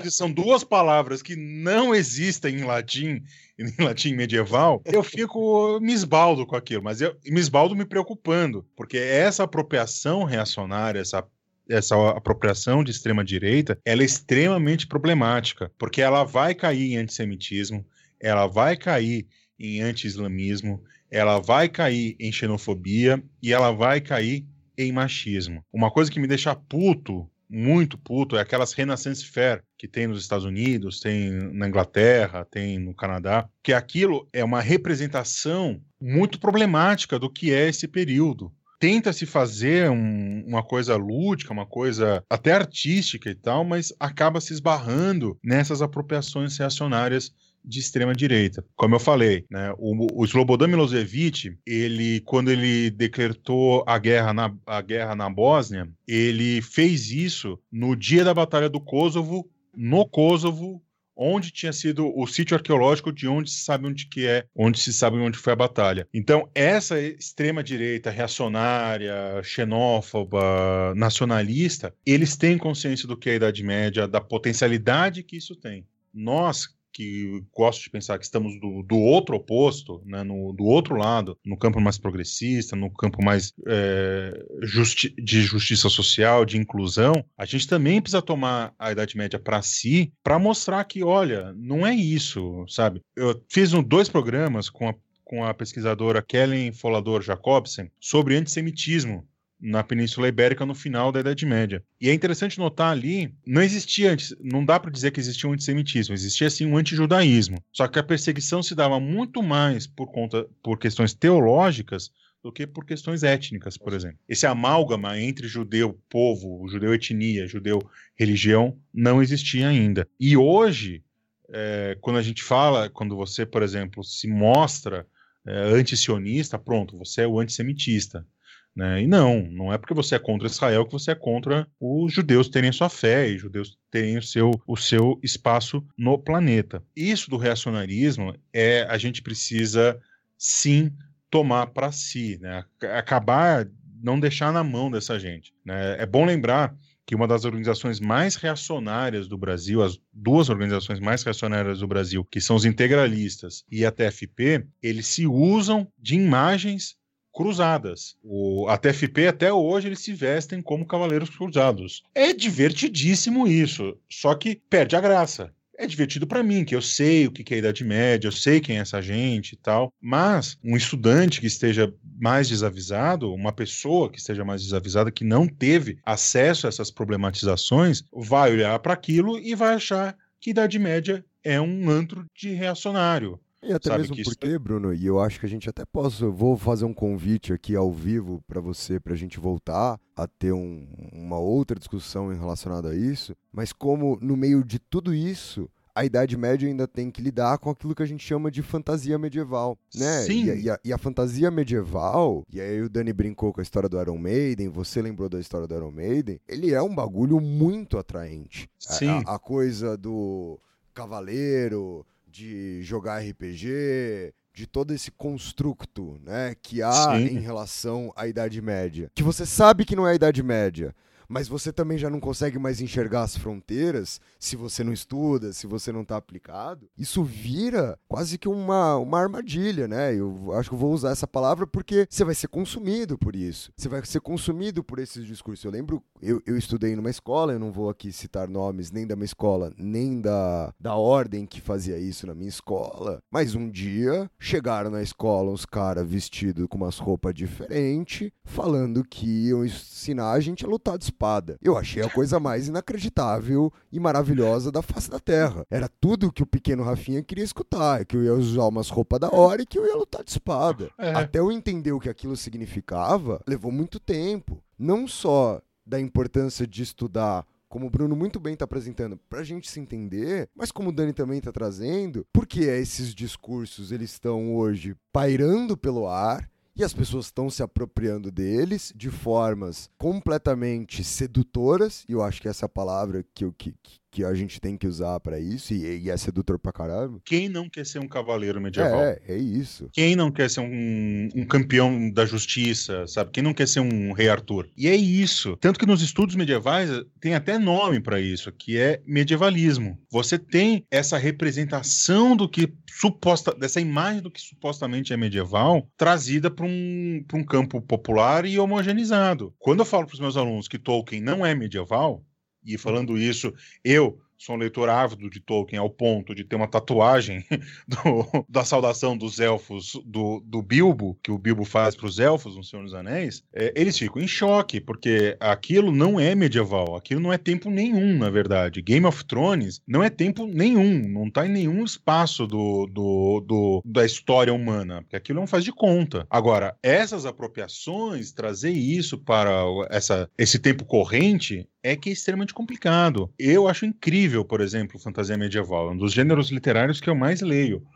que são duas palavras que não existem em latim, em latim medieval, eu fico me esbaldo com aquilo, mas eu me esbaldo me preocupando, porque essa apropriação reacionária, essa essa apropriação de extrema direita, ela é extremamente problemática, porque ela vai cair em antissemitismo, ela vai cair em anti-islamismo, ela vai cair em xenofobia e ela vai cair em machismo. Uma coisa que me deixa puto, muito puto, é aquelas Renaissance Fair que tem nos Estados Unidos, tem na Inglaterra, tem no Canadá, que aquilo é uma representação muito problemática do que é esse período tenta se fazer um, uma coisa lúdica, uma coisa até artística e tal, mas acaba se esbarrando nessas apropriações reacionárias de extrema direita. Como eu falei, né, o, o Slobodan Milosevic, ele quando ele decretou a guerra na a guerra na Bósnia, ele fez isso no dia da batalha do Kosovo, no Kosovo, onde tinha sido o sítio arqueológico de onde se sabe onde que é, onde se sabe onde foi a batalha. Então, essa extrema direita reacionária, xenófoba, nacionalista, eles têm consciência do que é a Idade Média, da potencialidade que isso tem. Nós que gosto de pensar que estamos do, do outro oposto, né, no, do outro lado, no campo mais progressista, no campo mais é, justi de justiça social, de inclusão, a gente também precisa tomar a Idade Média para si, para mostrar que, olha, não é isso, sabe? Eu fiz um, dois programas com a, com a pesquisadora Kellen Folador Jacobsen sobre antissemitismo na Península Ibérica no final da Idade Média. E é interessante notar ali, não existia antes, não dá para dizer que existia um antissemitismo, existia sim um antijudaísmo. Só que a perseguição se dava muito mais por conta por questões teológicas do que por questões étnicas, por exemplo. Esse amálgama entre judeu povo, judeu etnia, judeu religião não existia ainda. E hoje, é, quando a gente fala, quando você, por exemplo, se mostra é, antisionista, pronto, você é o antissemitista. Né? E não, não é porque você é contra Israel que você é contra os judeus terem sua fé e judeus terem o seu, o seu espaço no planeta. Isso do reacionarismo é a gente precisa sim tomar para si, né? acabar, não deixar na mão dessa gente. Né? É bom lembrar que uma das organizações mais reacionárias do Brasil, as duas organizações mais reacionárias do Brasil, que são os integralistas e a TFP, eles se usam de imagens cruzadas. O, a TFP até hoje eles se vestem como cavaleiros cruzados. É divertidíssimo isso, só que perde a graça. é divertido para mim, que eu sei o que é a Idade Média, eu sei quem é essa gente e tal. Mas um estudante que esteja mais desavisado, uma pessoa que esteja mais desavisada, que não teve acesso a essas problematizações, vai olhar para aquilo e vai achar que Idade Média é um antro de reacionário. E até Sabe mesmo que isso- porque, Bruno, e eu acho que a gente até posso, eu vou fazer um convite aqui ao vivo para você, para a gente voltar a ter um- uma outra discussão relacionada a isso, mas como no meio de tudo isso, a Idade Média ainda tem que lidar com aquilo que a gente chama de fantasia medieval, né? Sim. E, a, e a- e a fantasia medieval, e aí o Dani brincou com a história do Iron Maiden, você lembrou da história do Iron Maiden, ele é um bagulho muito atraente. Sim. a- a coisa do cavaleiro, de jogar RPG, de todo esse construto, né, que há Sim. em relação à Idade Média. Que você sabe que não é a Idade Média, mas você também já não consegue mais enxergar as fronteiras se você não estuda, se você não está aplicado. Isso vira quase que uma, uma armadilha, né? Eu acho que eu vou usar essa palavra porque você vai ser consumido por isso. Você vai ser consumido por esses discursos. Eu lembro, eu, eu estudei numa escola, eu não vou aqui citar nomes nem da minha escola, nem da, da ordem que fazia isso na minha escola, mas um dia chegaram na escola uns caras vestidos com umas roupas diferentes, falando que iam ensinar a gente a lutar espada. Eu achei a coisa mais inacreditável e maravilhosa da face da terra. Era tudo que o pequeno Rafinha queria escutar, que eu ia usar umas roupas da hora e que eu ia lutar de espada. É. Até eu entender o que aquilo significava, levou muito tempo. Não só da importância de estudar como o Bruno muito bem está apresentando, para a gente se entender, mas como o Dani também está trazendo, porque esses discursos eles estão hoje pairando pelo ar e as pessoas estão se apropriando deles de formas completamente sedutoras, e eu acho que essa é a palavra que, eu, que, que a gente tem que usar para isso, e, e é sedutor pra caramba. Quem não quer ser um cavaleiro medieval? É, é isso. Quem não quer ser um, um campeão da justiça, sabe? Quem não quer ser um rei Arthur? E é isso. Tanto que nos estudos medievais eh, tem até nome para isso, que é medievalismo. Você tem essa representação do que suposta, dessa imagem do que supostamente é medieval, trazida para um, pra um campo popular e homogeneizado. Quando eu falo para os meus alunos que Tolkien não é medieval, e falando isso, eu sou um leitor ávido de Tolkien ao ponto de ter uma tatuagem do- da saudação dos elfos do, do Bilbo, que o Bilbo faz para os elfos no Senhor dos Anéis, é, eles ficam em choque, porque aquilo não é medieval, aquilo não é tempo nenhum, na verdade. Game of Thrones não é tempo nenhum, não está em nenhum espaço do, do, do- da história humana, porque aquilo não faz de conta. Agora, essas apropriações, trazer isso para essa, esse tempo corrente, é que é extremamente complicado. Eu acho incrível, por exemplo, fantasia medieval, é um dos gêneros literários que eu mais leio.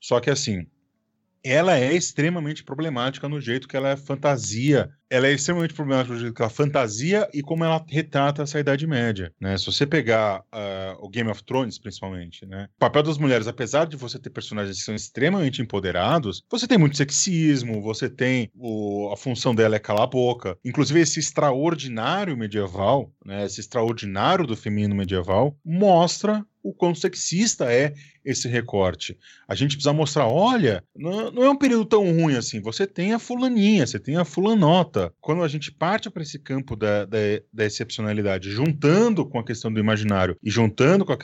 Só que assim, ela é extremamente problemática no jeito que ela é fantasia. Ela é extremamente problemática no jeito que ela fantasia e como ela retrata essa Idade Média. Né? Se você pegar ah, o Game of Thrones, principalmente, né? o papel das mulheres, apesar de você ter personagens que são extremamente empoderados, você tem muito sexismo, você tem o- a função dela é calar a boca. Inclusive, esse extraordinário medieval, né? esse extraordinário do feminino medieval, mostra o quão sexista é esse recorte. A gente precisa mostrar, olha, não, é um período tão ruim assim. Você tem a fulaninha, você tem a fulanota. Quando a gente parte para esse campo da, da, da excepcionalidade, juntando com a questão do imaginário e juntando com a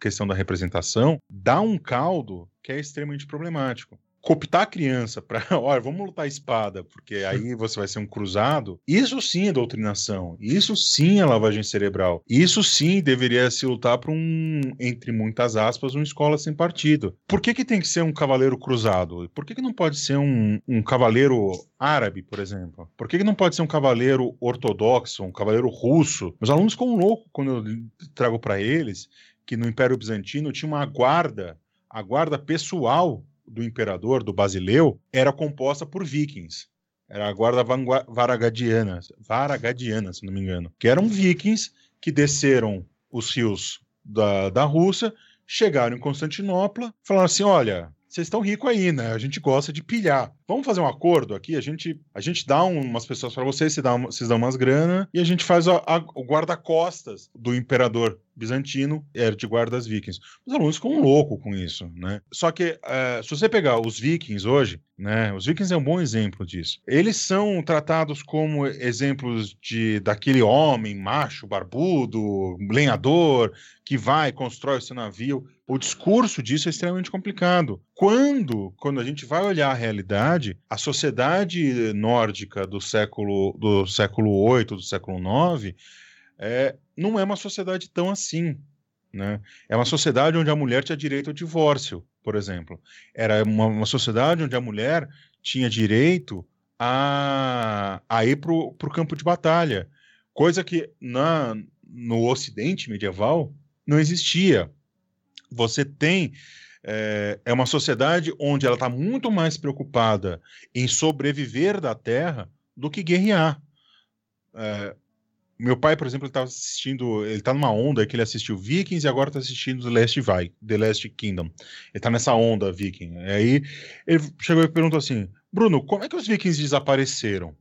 questão da representação, dá um caldo que é extremamente problemático. Cooptar a criança para, olha, vamos lutar a espada, porque aí você vai ser um cruzado. Isso sim é doutrinação. Isso sim é lavagem cerebral. Isso sim deveria se lutar para um, entre muitas aspas, uma escola sem partido. Por que, que tem que ser um cavaleiro cruzado? Por que, que não pode ser um, um cavaleiro árabe, por exemplo? Por que, que não pode ser um cavaleiro ortodoxo, um cavaleiro russo? Meus alunos ficam loucos quando eu trago para eles que no Império Bizantino tinha uma guarda, a guarda pessoal do imperador, do Basileu, era composta por vikings. Era a guarda varagadiana, varagadiana, se não me engano. Que eram vikings que desceram os rios da, da Rússia, chegaram em Constantinopla, falaram assim: olha, vocês estão ricos aí, né? A gente gosta de pilhar. Vamos fazer um acordo aqui, a gente, a gente dá umas pessoas para vocês, vocês dão, vocês dão umas grana e a gente faz a, a, o guarda-costas do imperador bizantino era de guardas vikings. Os alunos ficam loucos com isso, né? Só que uh, se você pegar os vikings hoje, né? Os vikings é um bom exemplo disso. Eles são tratados como exemplos de daquele homem macho, barbudo, lenhador que vai constrói o seu navio. O discurso disso é extremamente complicado. Quando, quando a gente vai olhar a realidade, a sociedade nórdica do século do século 8, do século 9, é, não é uma sociedade tão assim. Né? É uma sociedade onde a mulher tinha direito ao divórcio, por exemplo. Era uma, uma sociedade onde a mulher tinha direito a, a ir para o campo de batalha, coisa que na, no Ocidente medieval não existia. Você tem é, é uma sociedade onde ela está muito mais preocupada em sobreviver da terra do que guerrear. É, meu pai, por exemplo, ele estava assistindo, ele tá numa onda que ele assistiu Vikings e agora está assistindo The Last, Vi, The Last Kingdom. Ele tá nessa onda Viking. E aí ele chegou e perguntou assim: Bruno, como é que os Vikings desapareceram?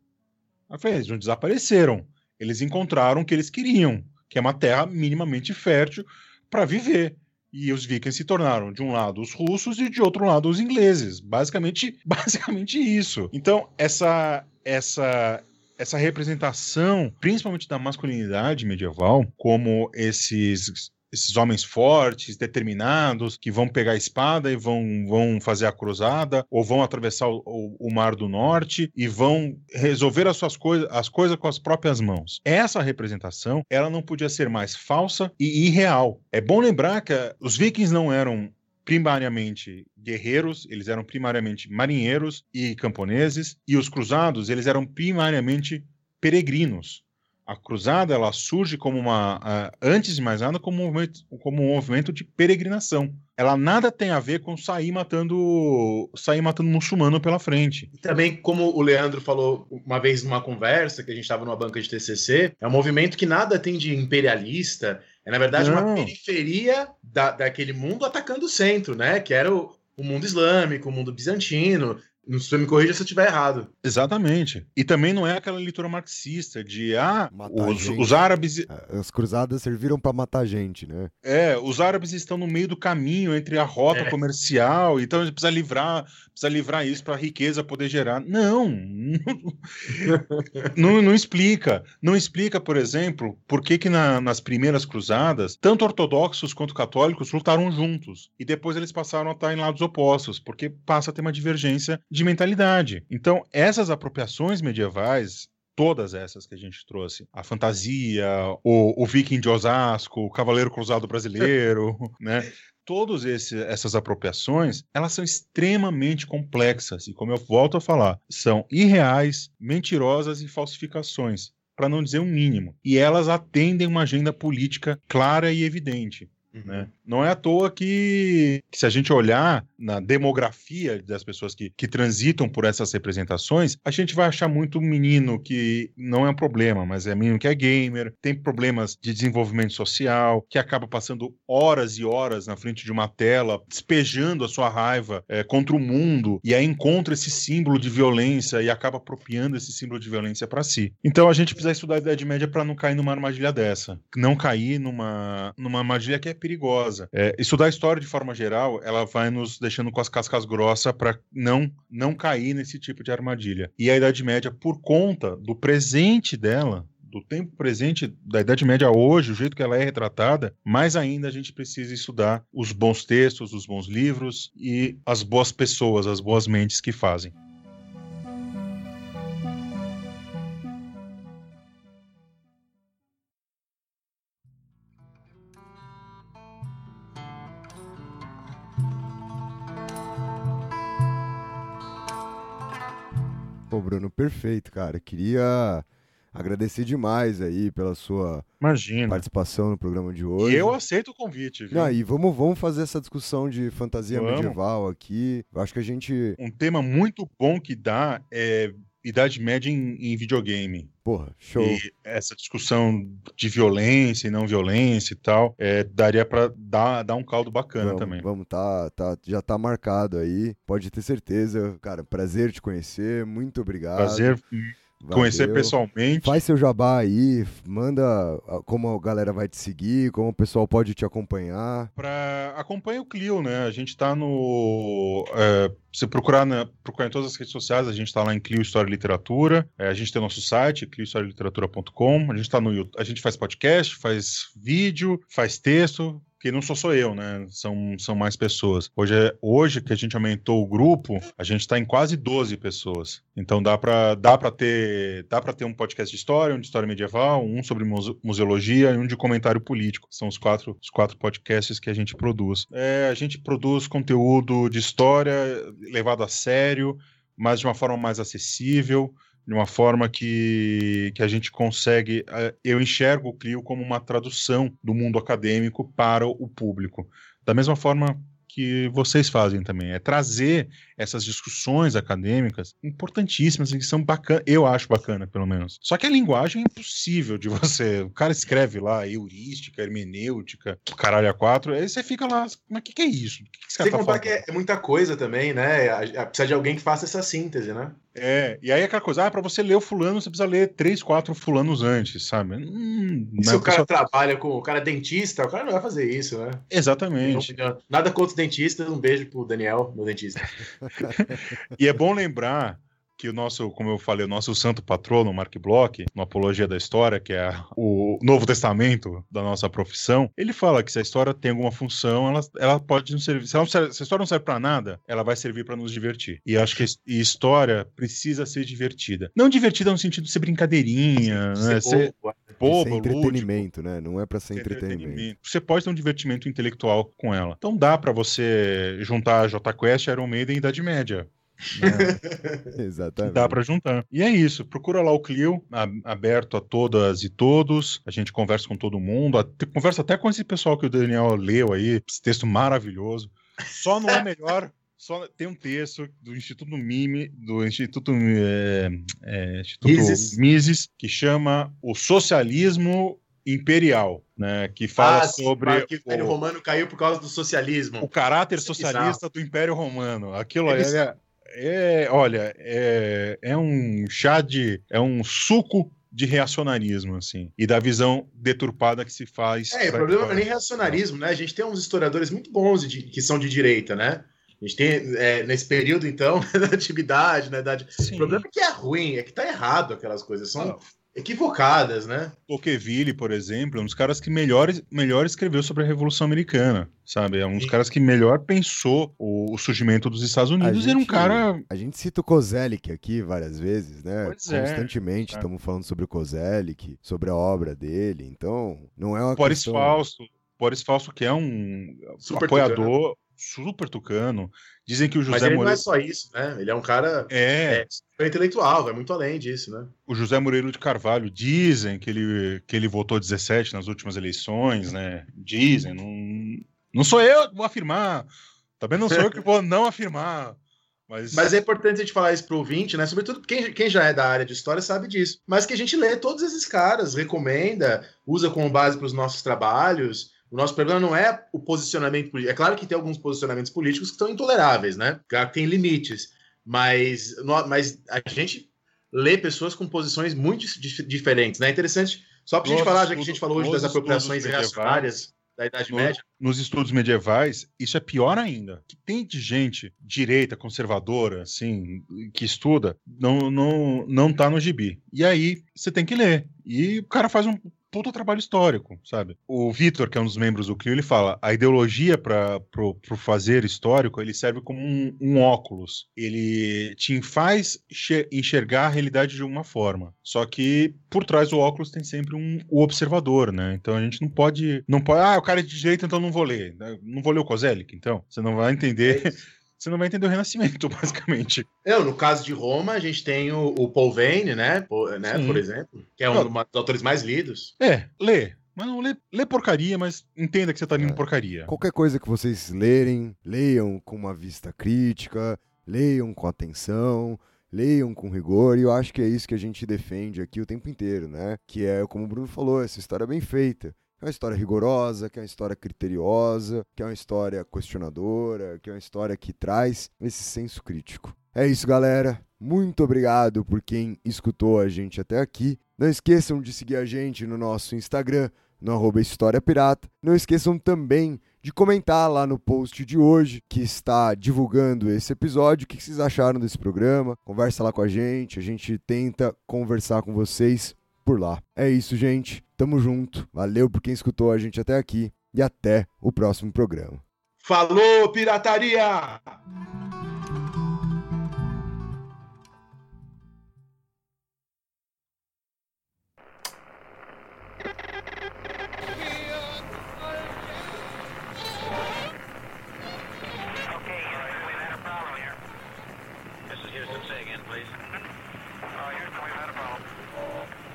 Eu falei: eles não desapareceram. Eles encontraram o que eles queriam, que é uma terra minimamente fértil para viver. E os vikings se tornaram, de um lado, os russos e de outro lado, os ingleses. Basicamente, basicamente isso. Então, essa, essa, essa representação, principalmente da masculinidade medieval, como esses esses homens fortes, determinados, que vão pegar a espada e vão, vão fazer a cruzada, ou vão atravessar o, o, o Mar do Norte e vão resolver as suas coisas, as coisas com as próprias mãos. Essa representação, ela não podia ser mais falsa e irreal. É bom lembrar que os vikings não eram primariamente guerreiros, eles eram primariamente marinheiros e camponeses, e os cruzados, eles eram primariamente peregrinos. A cruzada ela surge como uma, uh, antes de mais nada, como um, movimento, como um movimento de peregrinação. Ela nada tem a ver com sair matando, sair matando muçulmano pela frente. E também, como o Leandro falou uma vez numa conversa que a gente estava numa banca de TCC, é um movimento que nada tem de imperialista, é, na verdade, Não. uma periferia da, daquele mundo atacando o centro, né? Que era o, o mundo islâmico, o mundo bizantino. Não se me corrija se eu estiver errado. Exatamente. E também não é aquela leitura marxista de ah, os, os, árabes. É, as cruzadas serviram para matar gente, né? É, os árabes estão no meio do caminho entre a rota é. comercial, então a gente precisa livrar, precisa livrar isso para a riqueza poder gerar. Não, não, não, explica. Não explica, por exemplo, por que, que na, nas primeiras cruzadas, tanto ortodoxos quanto católicos lutaram juntos. E depois eles passaram a estar em lados opostos, porque passa a ter uma divergência de mentalidade. Então, essas apropriações medievais todas essas que a gente trouxe. A fantasia, o, o viking de Osasco, o cavaleiro cruzado brasileiro, né? Todas essas apropriações, elas são extremamente complexas e, como eu volto a falar, são irreais, mentirosas e falsificações, para não dizer o um mínimo. E elas atendem uma agenda política clara e evidente. Né? Uhum. Não é à toa que, que, se a gente olhar na demografia das pessoas que, que transitam por essas representações, a gente vai achar muito menino que não é um problema, mas é menino que é gamer, tem problemas de desenvolvimento social, que acaba passando horas e horas na frente de uma tela, despejando a sua raiva é, contra o mundo, e aí encontra esse símbolo de violência e acaba apropriando esse símbolo de violência para si. Então a gente precisa estudar a Idade Média para não cair numa armadilha dessa, não cair numa, numa armadilha que é perigosa. É, estudar a história de forma geral, ela vai nos deixando com as cascas grossas para não, não cair nesse tipo de armadilha. E a Idade Média, por conta do presente dela, do tempo presente da Idade Média hoje, o jeito que ela é retratada, mais ainda a gente precisa estudar os bons textos, os bons livros e as boas pessoas, as boas mentes que fazem. Bruno, perfeito, cara. Queria agradecer demais aí pela sua Imagina. participação no programa de hoje. E eu aceito o convite. Viu? Não, e vamos, vamos fazer essa discussão de fantasia vamos. medieval aqui. Eu acho que a gente. Um tema muito bom que dá é Idade Média em, em videogame. Porra, show. E essa discussão de violência e não violência e tal, é, daria pra dar, dar um caldo bacana vamos, também. Vamos, tá, tá, já tá marcado aí. Pode ter certeza. Cara, prazer te conhecer. Muito obrigado. Prazer conhecer Valeu. pessoalmente. Faz seu jabá aí, manda ah, como a galera vai te seguir, como o pessoal pode te acompanhar. Pra... Acompanha o Clio, né? A gente tá no. É, se procurar, na... procurar em todas as redes sociais, a gente tá lá em Clio História e Literatura. É, a gente tem nosso site, cliohistorialiteratura.com. A gente tá no YouTube. A gente faz podcast, faz vídeo, faz texto. Que não sou só eu, né? São, são mais pessoas. Hoje, é, hoje que a gente aumentou o grupo, a gente está em quase 12 pessoas. Então dá para dá pra ter dá para ter um podcast de história, um de história medieval, um sobre muse- museologia e um de comentário político. São os quatro, os quatro podcasts que a gente produz. É, a gente produz conteúdo de história levado a sério, mas de uma forma mais acessível, de uma forma que, que a gente consegue. eh, Eu enxergo o Clio como uma tradução do mundo acadêmico para o público. Da mesma forma que vocês fazem também, é trazer essas discussões acadêmicas importantíssimas que são bacanas, eu acho bacana, pelo menos. Só que a linguagem é impossível de você. O cara escreve lá heurística, hermenêutica, caralho a quatro, aí você fica lá, mas o que, que é isso? O que, que Sem tá contar falando? que é é muita coisa também, né? A- a- Precisa de alguém que faça essa síntese, né? É, e aí aquela coisa, ah, pra você ler o fulano, você precisa ler três, quatro fulanos antes, sabe? Hum, se o cara trabalha com. O cara é dentista, o cara não vai fazer isso, né? Exatamente. Nada contra os dentistas, um beijo pro Daniel, meu dentista. E é bom lembrar que o nosso, como eu falei, o nosso santo patrono, Mark Bloch, no Apologia da História, que é o Novo Testamento da nossa profissão, ele fala que se a história tem alguma função, ela, ela pode nos servir. Se, ela não serve- se a história não serve para nada, ela vai servir para nos divertir. E acho que e história precisa ser divertida. Não divertida no sentido de ser brincadeirinha, né? ser Boa. bobo, Isso é lúdico. entretenimento, né? Não é pra ser Tem entretenimento. Você pode ter um divertimento intelectual com ela. Então dá pra você juntar a J Quest, Iron Maiden e Idade Média. Né? Exatamente. Dá pra juntar. E é isso. Procura lá o Clio, aberto a todas e todos. A gente conversa com todo mundo. conversa até com esse pessoal que o Daniel leu aí. Esse texto maravilhoso. Só não é melhor. Só tem um texto do Instituto Mime, do Instituto, é, é, Instituto Mises. Mises, que chama O Socialismo Imperial, né? Que fala Ah, sim, sobre que o Império o, Romano caiu por causa do socialismo. o caráter é socialista do Império Romano. Aquilo É bizarro. é, é- olha, é, é um chá de. é um suco de reacionarismo, assim, e da visão deturpada que se faz. É, o problema não é nem reacionarismo, né? A gente tem uns historiadores muito bons de- que são de direita, né? A gente tem, é, nesse período, então, da antiguidade, na idade. Sim. O problema é que é ruim, é que tá errado aquelas coisas, são. Equivocadas, né? Tocqueville, por exemplo, é um dos caras que melhor, melhor escreveu sobre a Revolução Americana, sabe? É um dos Sim. caras que melhor pensou o, o surgimento dos Estados Unidos. A Era um cara. A gente cita o Kozelik aqui várias vezes, né? Pois é. Constantemente É. estamos falando sobre o Kozelik, sobre a obra dele. Então, não é uma Boris questão... Fausto. Boris Fausto, que é um Super apoiador super tucano. Dizem que o Mas José ele não é Moreira. só isso, né? Ele é um cara É, super intelectual, vai muito além disso, né? o José Moreiro de Carvalho dizem que ele, que ele votou 17 nas últimas eleições, né? Dizem, não, não sou eu que vou afirmar, também não sou eu que vou não afirmar, mas, Mas é importante a gente falar isso pro ouvinte, né? Sobretudo quem, quem já é da área de história sabe disso. Mas que a gente lê todos esses caras, recomenda, usa como base para os nossos trabalhos. O nosso problema não é o posicionamento político. É claro que tem alguns posicionamentos políticos que são intoleráveis, né? Claro que tem limites. Mas, mas a gente lê pessoas com posições muito dif- diferentes, né? É interessante, só para a gente falar, já que a gente falou hoje das apropriações reacionárias da Idade no- Média. nos estudos medievais, isso é pior ainda. Que tem de gente direita, conservadora, assim, que estuda, não, não, não tá no gibi. E aí você tem que ler. E o cara faz um puta trabalho histórico, sabe? O Vitor, que é um dos membros do CRIO, ele fala: a ideologia para pro, pro fazer histórico ele serve como um, um óculos. Ele te faz enxer- enxergar a realidade de uma forma. Só que por trás do óculos tem sempre um, o observador, né? Então a gente não pode. Não pode. Ah, o cara é de direita, então não vou ler. Não vou ler o Kozelik, então. Você não vai entender. Você não vai entender o Renascimento, basicamente. Eu, no caso de Roma, a gente tem o, o Paul Vane, né? Por, né, por exemplo, que é um dos autores mais lidos. É, lê. Mas não lê, lê porcaria, mas entenda que você tá lendo É. porcaria. Qualquer coisa que vocês lerem, leiam com uma vista crítica, leiam com atenção leiam com rigor, e eu acho que é isso que a gente defende aqui o tempo inteiro, né? Que é, como o Bruno falou, essa história bem feita. É uma história rigorosa, que é uma história criteriosa, que é uma história questionadora, que é uma história que traz esse senso crítico. É isso, galera. Muito obrigado por quem escutou a gente até aqui. Não esqueçam de seguir a gente no nosso Instagram, no arroba História Pirata. Não esqueçam também de comentar lá no post de hoje, que está divulgando esse episódio, o que vocês acharam desse programa. Conversa lá com a gente, a gente tenta conversar com vocês por lá. É isso, gente. Tamo junto. Valeu por quem escutou a gente até aqui e até o próximo programa. Falou, pirataria!